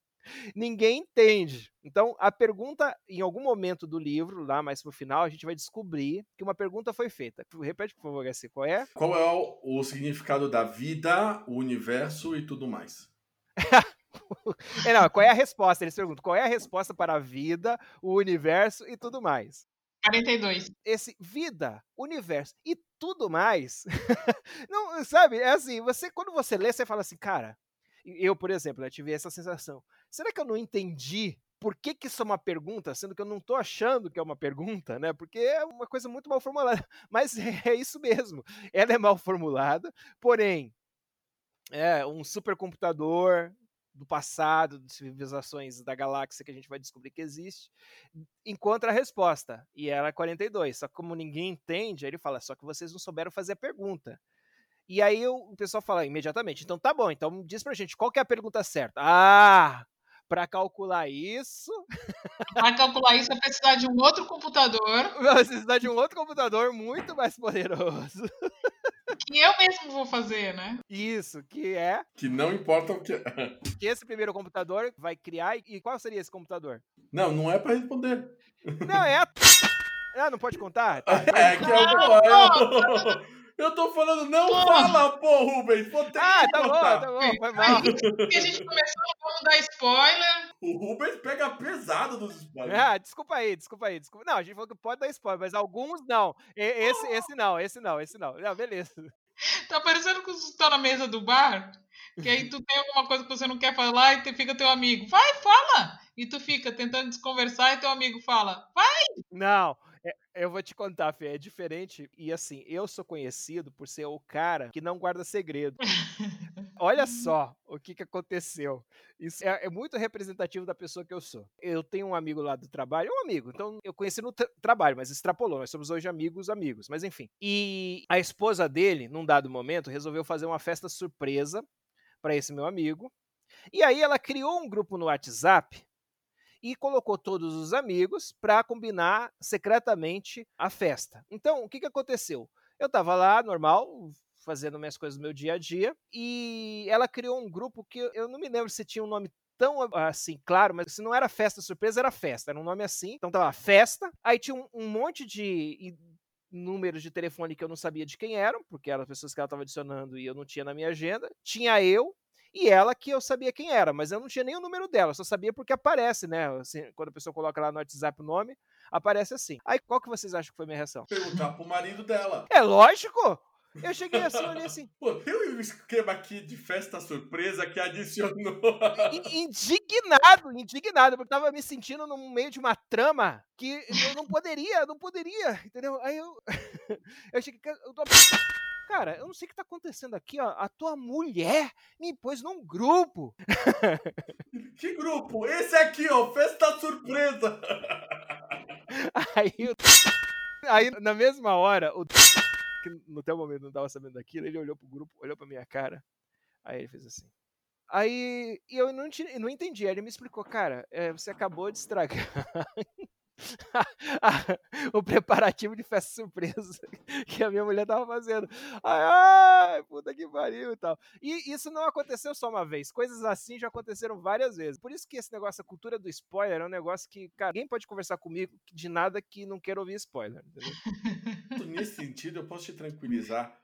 ninguém entende. Então, a pergunta, em algum momento do livro, lá mais pro final, a gente vai descobrir que uma pergunta foi feita. Repete, por favor, HC, qual é? Qual é o, o significado da vida, o universo e tudo mais? é, não, qual é a resposta? Eles perguntam qual é a resposta para a vida, o universo e tudo mais. 42. Esse vida, universo e tudo mais. não, sabe? É assim, você quando você lê, você fala assim, cara, eu, por exemplo, eu tive essa sensação. Será que eu não entendi por que, que isso é uma pergunta, sendo que eu não estou achando que é uma pergunta, né? Porque é uma coisa muito mal formulada. Mas é isso mesmo. Ela é mal formulada, porém, é um supercomputador do passado, de civilizações da galáxia que a gente vai descobrir que existe, encontra a resposta. E ela é 42. Só que como ninguém entende, ele fala, só que vocês não souberam fazer a pergunta. E aí o pessoal fala imediatamente, então tá bom, então diz pra gente qual que é a pergunta certa. Ah, para calcular isso. Para calcular isso, vai precisar de um outro computador. Vai precisar de um outro computador muito mais poderoso. Que eu mesmo vou fazer, né? Isso, que é. Que não importa o que. que esse primeiro computador vai criar. E qual seria esse computador? Não, não é para responder. Não, é a. Ah, não pode contar? Tá. É que é o. Eu tô falando, não fala, pô, Rubens. Vou ter ah, tá bom, tá bom, foi mal. que a gente começou, vamos dar spoiler. O Rubens pega pesado dos spoilers. Ah, desculpa aí, desculpa aí. Desculpa. Não, a gente falou que pode dar spoiler, mas alguns não. Esse, esse não, esse não, esse não. Não, beleza. Tá parecendo que você tá na mesa do bar, que aí tu tem alguma coisa que você não quer falar e fica teu amigo. Vai, fala! E tu fica tentando desconversar e teu amigo fala, vai! Não, eu vou te contar, Fê, é diferente. E assim, eu sou conhecido por ser o cara que não guarda segredo. Olha só o que, que aconteceu. Isso é, é, muito representativo da pessoa que eu sou. Eu tenho um amigo lá do trabalho, um amigo, então eu conheci no tra trabalho, mas extrapolou. Nós somos hoje amigos, amigos, mas enfim. E a esposa dele, num dado momento, resolveu fazer uma festa surpresa para esse meu amigo. E aí ela criou um grupo no WhatsApp e colocou todos os amigos para combinar secretamente a festa. Então, o que, que aconteceu? Eu estava lá, normal, fazendo minhas coisas no meu dia a dia, e ela criou um grupo que eu não me lembro se tinha um nome tão assim, claro, mas se não era festa surpresa, era festa, era um nome assim. Então tava festa, aí tinha um, um monte de números de telefone que eu não sabia de quem eram, porque eram pessoas que ela estava adicionando e eu não tinha na minha agenda. Tinha eu, e ela que eu sabia quem era, mas eu não tinha nem o número dela, só sabia porque aparece, né? Assim, quando a pessoa coloca lá no WhatsApp o nome, aparece assim. Aí qual que vocês acham que foi minha reação? Perguntar pro marido dela. É lógico! Eu cheguei assim, olhei assim. Pô, tem um esquema aqui de festa surpresa que adicionou. indignado, indignado, porque eu tava me sentindo no meio de uma trama que eu não poderia, não poderia, entendeu? Aí eu. eu cheguei. Eu tô cara, eu não sei o que tá acontecendo aqui, ó. A tua mulher me pôs num grupo. Que grupo? Esse aqui, ó, festa surpresa. Aí, aí na mesma hora, o que no teu momento não tava sabendo daquilo, ele olhou pro grupo, olhou pra minha cara, aí ele fez assim. Aí eu não, não entendi, aí ele me explicou, cara, é, você acabou de estragar o preparativo de festa surpresa que a minha mulher tava fazendo. Ai, ai, puta que pariu e tal. E isso não aconteceu só uma vez. Coisas assim já aconteceram várias vezes. Por isso que esse negócio, a cultura do spoiler, é um negócio que, cara, ninguém pode conversar comigo de nada que não queira ouvir spoiler. Nesse sentido, eu posso te tranquilizar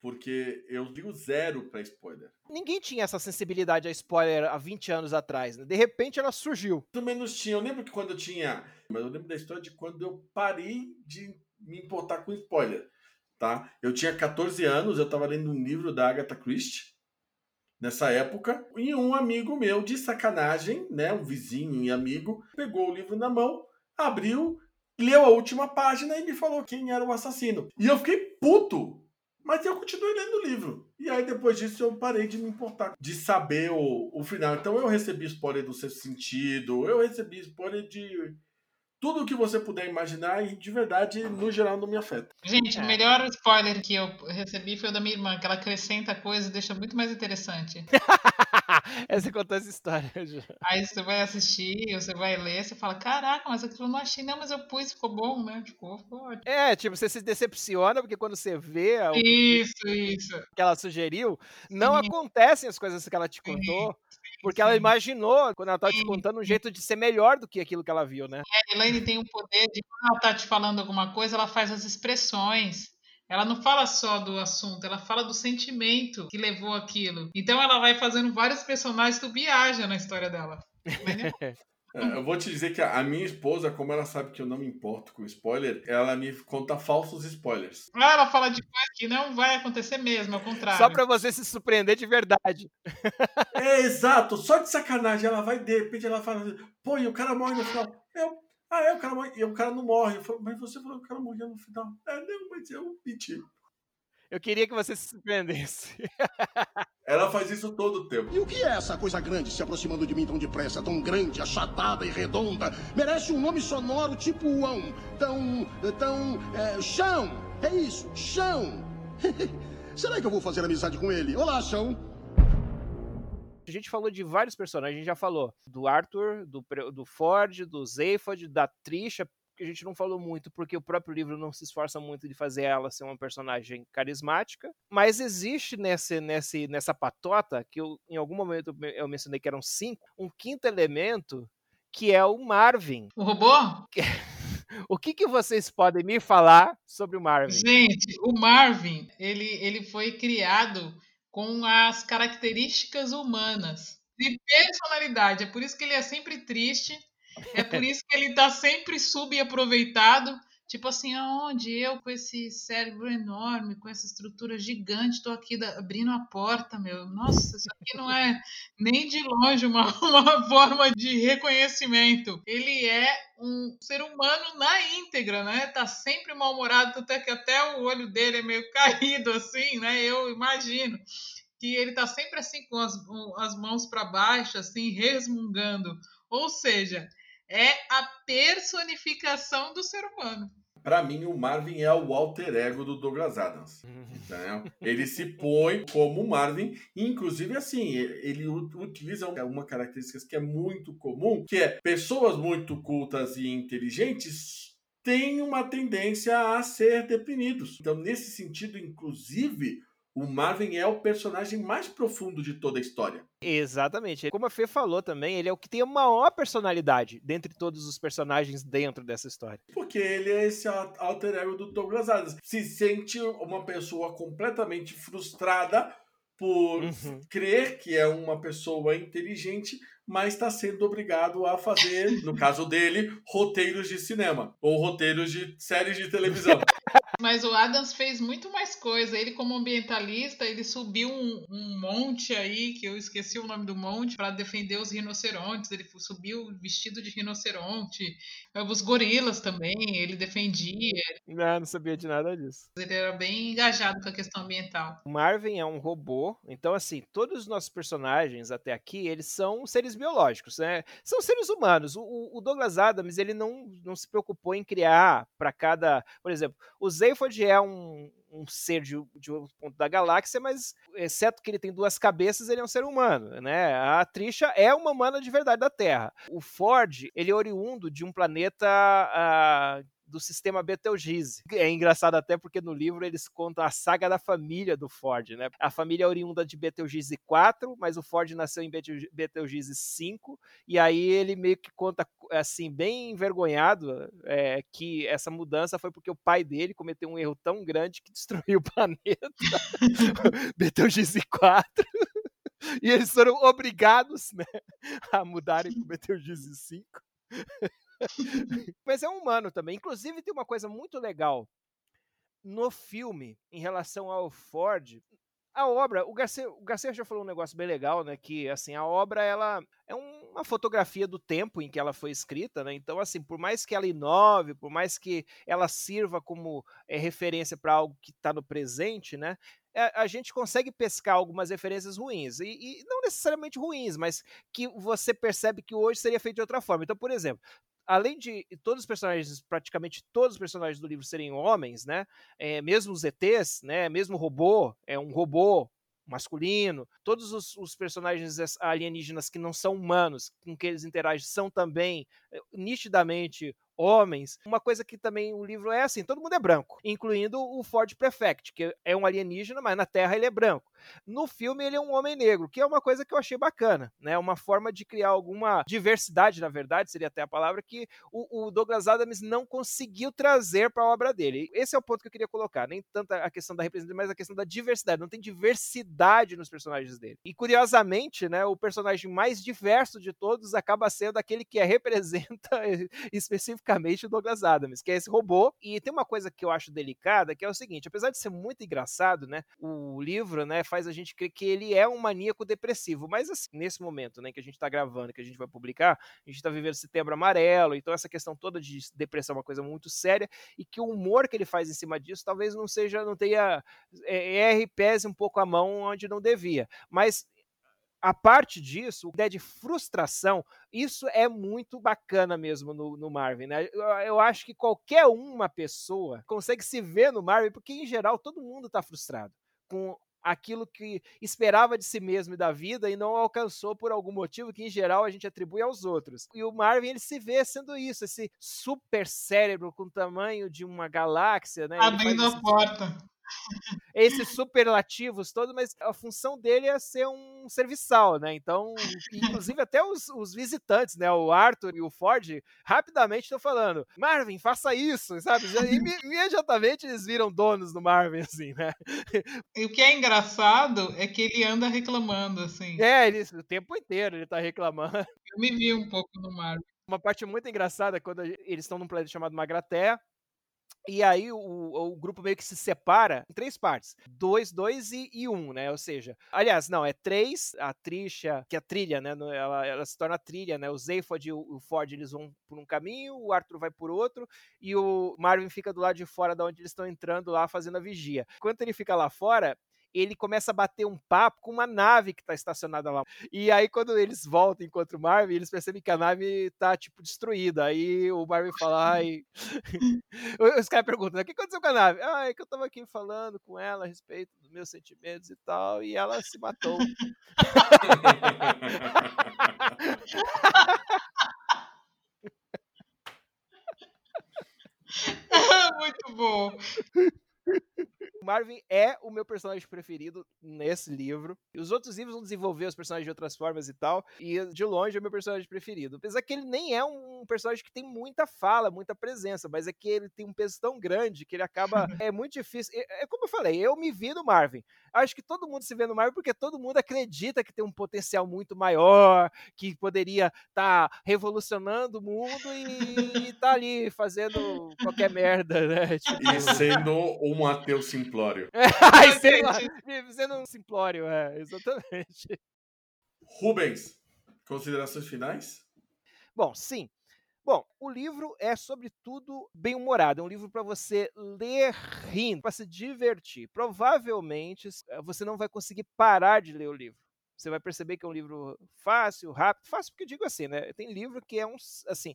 porque eu digo zero para spoiler. Ninguém tinha essa sensibilidade a spoiler há 20 anos atrás, né? De repente ela surgiu. Pelo menos tinha. Eu lembro que quando eu tinha. Mas eu lembro da história de quando eu parei de me importar com spoiler. Tá? Eu tinha 14 anos, eu estava lendo um livro da Agatha Christie nessa época, e um amigo meu, de sacanagem, né, um vizinho e amigo, pegou o livro na mão, abriu, leu a última página e me falou quem era o assassino. E eu fiquei puto, mas eu continuei lendo o livro. E aí, depois disso, eu parei de me importar, de saber o, o final. Então, eu recebi spoiler do sexto sentido, eu recebi spoiler de tudo o que você puder imaginar e, de verdade, no geral, não me afeta. Gente, é. o melhor spoiler que eu recebi foi o da minha irmã, que ela acrescenta coisas e deixa muito mais interessante. Essa contou essa história. Aí você vai assistir, você vai ler, você fala, caraca, mas aquilo eu não achei, não, mas eu pus, ficou bom, né? Ficou, ficou ótimo. É, tipo, você se decepciona, porque quando você vê isso, que, isso. que ela sugeriu, não Sim. acontecem as coisas que ela te contou. Sim. Porque ela imaginou, quando ela estava te contando, um jeito de ser melhor do que aquilo que ela viu, né? É, a Elaine tem o poder de, quando ela está te falando alguma coisa, ela faz as expressões. Ela não fala só do assunto, ela fala do sentimento que levou aquilo. Então ela vai fazendo vários personagens, tu viaja na história dela. É, eu vou te dizer que a minha esposa, como ela sabe que eu não me importo com spoiler, ela me conta falsos spoilers. Ah, ela fala de coisa que não vai acontecer mesmo, ao contrário. Só pra você se surpreender de verdade. É, exato. Só de sacanagem. Ela vai, de repente, ela fala assim, pô, e o cara morre no final. Eu, ah, é, o cara morre. E o cara não morre. Eu falo, mas você falou que o cara morreu no final. É, não, mas eu menti. Eu queria que você se surpreendesse. Ela faz isso todo o tempo. E o que é essa coisa grande se aproximando de mim tão depressa, tão grande, achatada e redonda? Merece um nome sonoro tipo Uão. Tão. tão. É, chão! É isso, chão! Será que eu vou fazer amizade com ele? Olá, chão! A gente falou de vários personagens, a gente já falou do Arthur, do, do Ford, do Zephod, da Trisha, que a gente não falou muito, porque o próprio livro não se esforça muito de fazer ela ser uma personagem carismática. Mas existe nesse, nesse, nessa patota, que eu, em algum momento eu mencionei que eram cinco, um quinto elemento que é o Marvin. O robô? O que, que vocês podem me falar sobre o Marvin? Gente, o Marvin, ele, ele foi criado com as características humanas de personalidade. É por isso que ele é sempre triste, é por isso que ele tá sempre subaproveitado. Tipo assim, aonde eu com esse cérebro enorme, com essa estrutura gigante, tô aqui da, abrindo a porta, meu. Nossa, isso aqui não é nem de longe uma, uma forma de reconhecimento. Ele é um ser humano na íntegra, né? Tá sempre mal-humorado, até que até o olho dele é meio caído, assim, né? Eu imagino que ele tá sempre assim com as, as mãos para baixo, assim, resmungando. Ou seja, é a personificação do ser humano. Para mim, o Marvin é o alter ego do Douglas Adams. Ele se põe como Marvin, inclusive assim, ele utiliza uma característica que é muito comum, que é pessoas muito cultas e inteligentes têm uma tendência a ser deprimidos. Então, nesse sentido, inclusive, o Marvin é o personagem mais profundo de toda a história. Exatamente. Como a Fê falou também, ele é o que tem a maior personalidade dentre todos os personagens dentro dessa história. Porque ele é esse alter ego do Douglas Adams. Se sente uma pessoa completamente frustrada por uhum. crer que é uma pessoa inteligente, mas está sendo obrigado a fazer, no caso dele, roteiros de cinema ou roteiros de séries de televisão. Mas o Adams fez muito mais coisa. Ele, como ambientalista, ele subiu um, um monte aí, que eu esqueci o nome do monte, para defender os rinocerontes. Ele subiu vestido de rinoceronte. Os gorilas também, ele defendia. Não, não sabia de nada disso. Ele era bem engajado com a questão ambiental. O Marvin é um robô, então, assim, todos os nossos personagens até aqui, eles são seres biológicos, né? São seres humanos. O, o Douglas Adams, ele não, não se preocupou em criar para cada. Por exemplo, o Zaphod é um, um ser de, de outro ponto da galáxia, mas exceto que ele tem duas cabeças, ele é um ser humano, né? A Trisha é uma humana de verdade da Terra. O Ford, ele é oriundo de um planeta uh, do sistema Betelgeuse. É engraçado até porque no livro eles contam a saga da família do Ford, né? A família é oriunda de Betelgeuse 4, mas o Ford nasceu em Betelgeuse 5, e aí ele meio que conta, assim, bem envergonhado, é, que essa mudança foi porque o pai dele cometeu um erro tão grande que destruiu o planeta. Betelgeuse 4. e eles foram obrigados né, a mudarem para Betelgeuse 5. Mas é um humano também. Inclusive, tem uma coisa muito legal no filme em relação ao Ford. A obra, o Garcia, o Garcia já falou um negócio bem legal, né? Que assim, a obra ela é uma fotografia do tempo em que ela foi escrita, né? Então, assim, por mais que ela inove, por mais que ela sirva como é, referência para algo que está no presente, né? É, a gente consegue pescar algumas referências ruins. E, e, não necessariamente ruins, mas que você percebe que hoje seria feito de outra forma. Então, por exemplo, além de todos os personagens, praticamente todos os personagens do livro serem homens, né? É, mesmo os ETs, né? Mesmo o robô, é um robô masculino, todos os, os, personagens alienígenas que não são humanos, com que eles interagem, são também eh, nitidamente homens. Uma coisa que também o livro é assim, todo mundo é branco, incluindo o Ford Prefect, que é um alienígena, mas na Terra ele é branco. No filme ele é um homem negro, que é uma coisa que eu achei bacana, né? Uma forma de criar alguma diversidade, na verdade, seria até a palavra que o, o Douglas Adams não conseguiu trazer para a obra dele. Esse é o ponto que eu queria colocar, nem tanto a questão da representação, mas a questão da diversidade. Não tem diversidade nos personagens dele. E curiosamente, né, o personagem mais diverso de todos acaba sendo aquele que representa especificamente o Douglas Adams, que é esse robô. E tem uma coisa que eu acho delicada, que é o seguinte, apesar de ser muito engraçado, né, o livro, né, faz a gente crer que ele é um maníaco depressivo. Mas assim, nesse momento, né, que a gente está gravando, que a gente vai publicar, a gente está vivendo setembro amarelo, então essa questão toda de depressão é uma coisa muito séria e que o humor que ele faz em cima disso talvez não seja, não tenha é, erre pese um pouco a mão onde não devia. Mas a parte disso, a ideia de frustração, isso é muito bacana mesmo no, no Marvin, né? Eu, eu, acho que qualquer uma pessoa consegue se ver no Marvin, porque em geral todo mundo está frustrado com aquilo que esperava de si mesmo e da vida e não alcançou por algum motivo que em geral a gente atribui aos outros. E o Marvin ele se vê sendo isso, esse super cérebro com o tamanho de uma galáxia, né? Abrindo a porta esses superlativos todos, mas a função dele é ser um serviçal, né? Então, inclusive até os, os visitantes, né? O Arthur e o Ford, rapidamente estão falando, Marvin, faça isso, sabe? E imediatamente eles viram donos do Marvin, assim, né? E o que é engraçado é que ele anda reclamando, assim. É, ele, o tempo inteiro ele tá reclamando. Eu me vi um pouco no Marvin. Uma parte muito engraçada é quando eles estão num planeta chamado Magratea, e aí o, o, grupo meio que se separa em três partes: dois, dois e, e, um, né? Ou seja, aliás, não, é três, a Trisha, que é a trilha, né? Ela, ela se torna trilha, né? O Zayfod e o, Ford eles vão por um caminho, o Arthur vai por outro, e o Marvin fica do lado de fora da onde eles estão entrando lá fazendo a vigia. Enquanto ele fica lá fora, ele começa a bater um papo com uma nave que está estacionada lá. E aí, quando eles voltam enquanto o Marvin, eles percebem que a nave está tipo, destruída. Aí o Marvin fala, ai. Os caras perguntam, o que aconteceu com a nave? Ah, é que eu estava aqui falando com ela a respeito dos meus sentimentos e tal, e ela se matou. Muito bom. Marvin é o meu personagem preferido nesse livro. E os outros livros vão desenvolver os personagens de outras formas e tal. E de longe é o meu personagem preferido. Apesar que ele nem é um personagem que tem muita fala, muita presença, mas é que ele tem um peso tão grande que ele acaba. é muito difícil. É, é como eu falei, eu me vi no Marvin. Acho que todo mundo se vê no Marvin porque todo mundo acredita que tem um potencial muito maior, que poderia estar tá revolucionando o mundo e, e tá ali fazendo qualquer merda, né? Tipo... E sendo um ateu simplório. É, sendo, sendo um simplório, é, exatamente. Rubens, considerações finais? Bom, sim. Bom, o livro é, sobretudo, bem-humorado. É um livro para você ler rindo, para se divertir. Provavelmente você não vai conseguir parar de ler o livro. Você vai perceber que é um livro fácil, rápido. Fácil porque eu digo assim, né? Tem livro que é um, assim,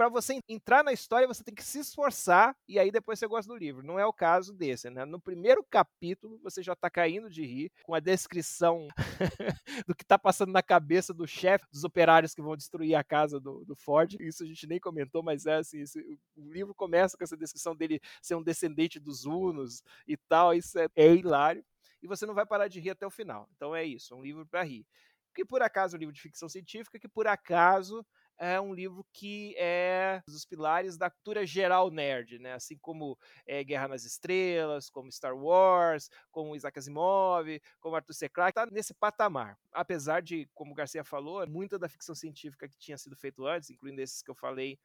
para você entrar na história, você tem que se esforçar e aí depois você gosta do livro. Não é o caso desse, né? No primeiro capítulo, você já tá caindo de rir com a descrição do que tá passando na cabeça do chefe dos operários que vão destruir a casa do, do Ford. Isso a gente nem comentou, mas é assim, esse, o livro começa com essa descrição dele ser um descendente dos Hunos e tal, isso é, é hilário. E você não vai parar de rir até o final. Então é isso, é um livro para rir que por acaso é um livro de ficção científica, que por acaso é um livro que é dos pilares da cultura geral nerd, né? Assim como é, Guerra nas Estrelas, como Star Wars, como Isaac Asimov, como Arthur C. Clarke, tá nesse patamar. Apesar de, como Garcia falou, muita da ficção científica que tinha sido feito antes, incluindo esses que eu falei,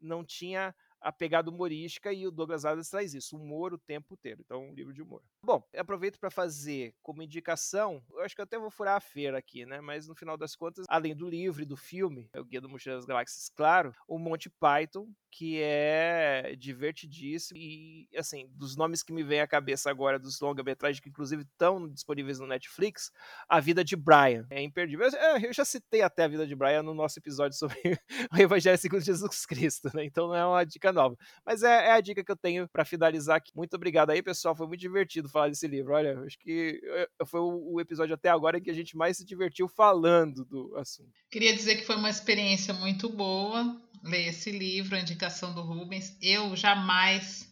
não tinha a pegada humorística e o Douglas Adams traz isso, humor o tempo inteiro. Então, um livro de humor. Bom, aproveito para fazer como indicação, eu acho que eu até vou furar a feira aqui, né? Mas no final das contas, além do livro e do filme, é o Guia do Mochileiro das Galáxias, claro, o Monty Python, que é divertidíssimo e, assim, dos nomes que me vem à cabeça agora, dos longa-metragens que inclusive estão disponíveis no Netflix, A Vida de Brian. É imperdível. Eu já citei até A Vida de Brian no nosso episódio sobre o Evangelho segundo Jesus Cristo, né? Então não é uma dica nova. Mas é, é a dica que eu tenho para finalizar aqui. Muito obrigado aí, pessoal. Foi muito divertido falar desse livro. Olha, acho que eh, foi o episódio até agora em que a gente mais se divertiu falando do assunto. Queria dizer que foi uma experiência muito boa ler esse livro, a indicação do Rubens. Eu jamais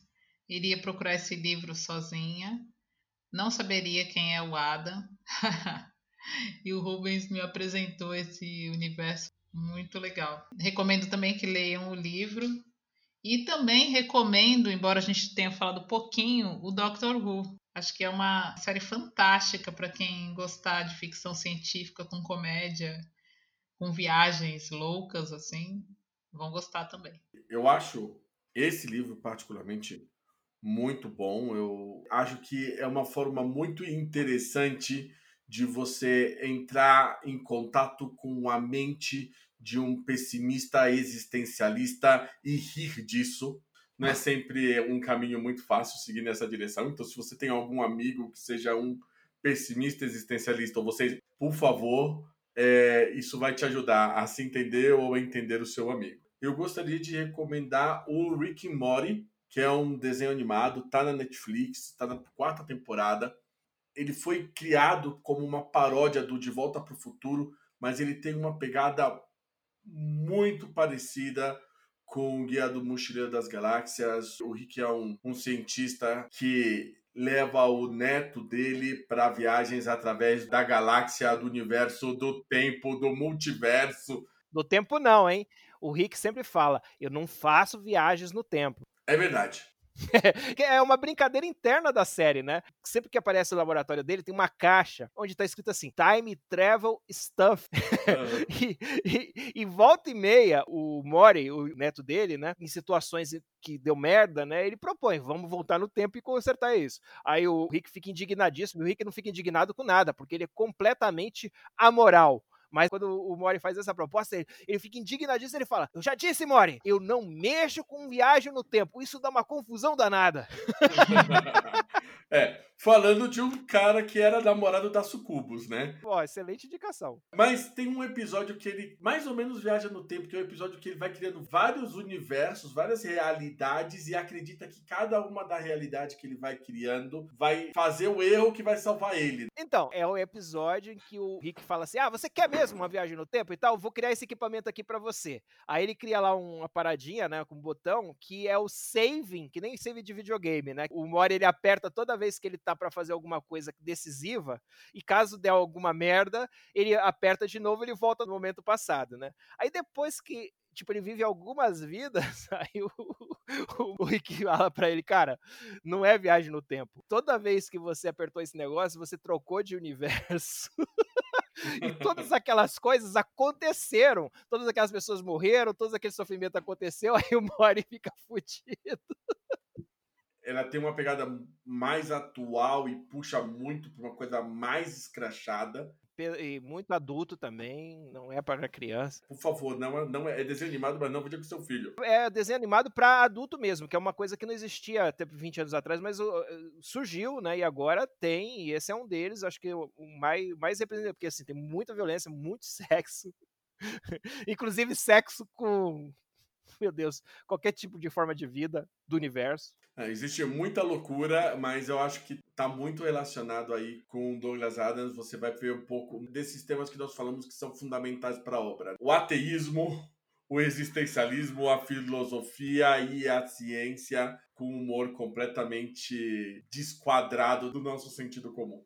iria procurar esse livro sozinha. Não saberia quem é o Adam. e o Rubens me apresentou esse universo muito legal. Recomendo também que leiam o livro. E também recomendo, embora a gente tenha falado pouquinho, o Doctor Who. Acho que é uma série fantástica para quem gostar de ficção científica com comédia, com viagens loucas assim vão gostar também. Eu acho esse livro particularmente muito bom. Eu acho que é uma forma muito interessante de você entrar em contato com a mente de um pessimista existencialista e rir disso. Não é sempre um caminho muito fácil seguir nessa direção. Então, se você tem algum amigo que seja um pessimista existencialista, ou você, por favor, é, isso vai te ajudar a se entender ou a entender o seu amigo. Eu gostaria de recomendar o Rick and Morty, que é um desenho animado, tá na Netflix, tá na quarta temporada. Ele foi criado como uma paródia do De Volta para o Futuro, mas ele tem uma pegada muito parecida com o Guia do Mochileiro das Galáxias. O Rick é um, um cientista que leva o neto dele para viagens através da galáxia, do universo, do tempo, do multiverso. Do tempo não, hein? O Rick sempre fala: eu não faço viagens no tempo. É verdade. é uma brincadeira interna da série, né? Sempre que aparece o laboratório dele, tem uma caixa onde tá escrito assim: Time Travel Stuff. Uhum. e, e, e, volta e meia, o Mori, o neto dele, né? Em situações que deu merda, né? Ele propõe: vamos voltar no tempo e consertar isso. Aí o Rick fica indignadíssimo. E o Rick não fica indignado com nada, porque ele é completamente amoral. Mas quando o Mori faz essa proposta, ele, ele fica indignadíssimo. Ele fala: Eu já disse, Mori, eu não mexo com viagem no tempo. Isso dá uma confusão danada. é, falando de um cara que era namorado da Sucubus, né? Pô, excelente indicação. Mas tem um episódio que ele mais ou menos viaja no tempo, que é um episódio que ele vai criando vários universos, várias realidades e acredita que cada uma da realidade que ele vai criando vai fazer o erro que vai salvar ele. Então, é o episódio em que o Rick fala assim: Ah, você quer mesmo uma viagem no tempo e tal? Vou criar esse equipamento aqui para você. Aí ele cria lá uma paradinha, né, com um botão, que é o saving, que nem save de videogame, né? O Mori ele aperta toda vez que ele tá para fazer alguma coisa decisiva, e caso der alguma merda, ele aperta de novo, ele volta no momento passado, né? Aí depois que tipo, ele vive algumas vidas, aí o, o, o Rick fala pra ele, cara, não é viagem no tempo. Toda vez que você apertou esse negócio, você trocou de universo. e todas aquelas coisas aconteceram. Todas aquelas pessoas morreram, todo aquele sofrimento aconteceu, aí o Mori fica fudido ela tem uma pegada mais atual e puxa muito para uma coisa mais escrachada. E muito adulto também, não é para criança. Por favor, não, é, não é, é desenho animado, mas não veja com seu filho. É desenho animado para adulto mesmo, que é uma coisa que não existia até 20 anos atrás, mas uh, surgiu, né? E agora tem, e esse é um deles, acho que o mais, mais representativo, porque assim, tem muita violência, muito sexo. Inclusive sexo com meu Deus, qualquer tipo de forma de vida do universo. É, existe muita loucura, mas eu acho que está muito relacionado aí com Douglas Adams. Você vai ver um pouco desses temas que nós falamos que são fundamentais para a obra: o ateísmo, o existencialismo, a filosofia e a ciência com um humor completamente desquadrado do nosso sentido comum.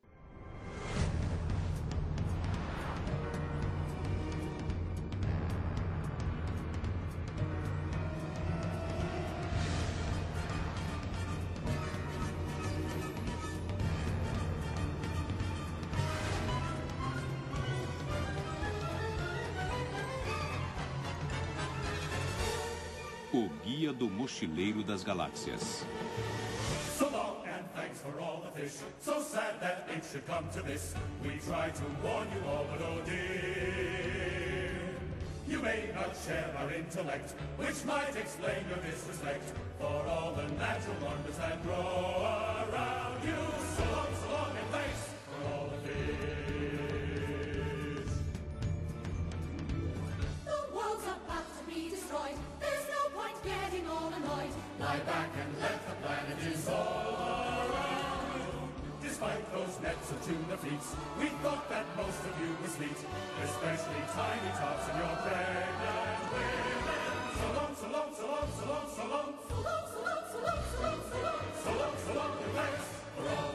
Mochileiro das Galáxias. So long and thanks for all the fish. So sad that it should come to this. We try to warn you all, but oh dear. You may not share our intellect, which might explain your disrespect for all the natural wonders that grow around you. So the fish.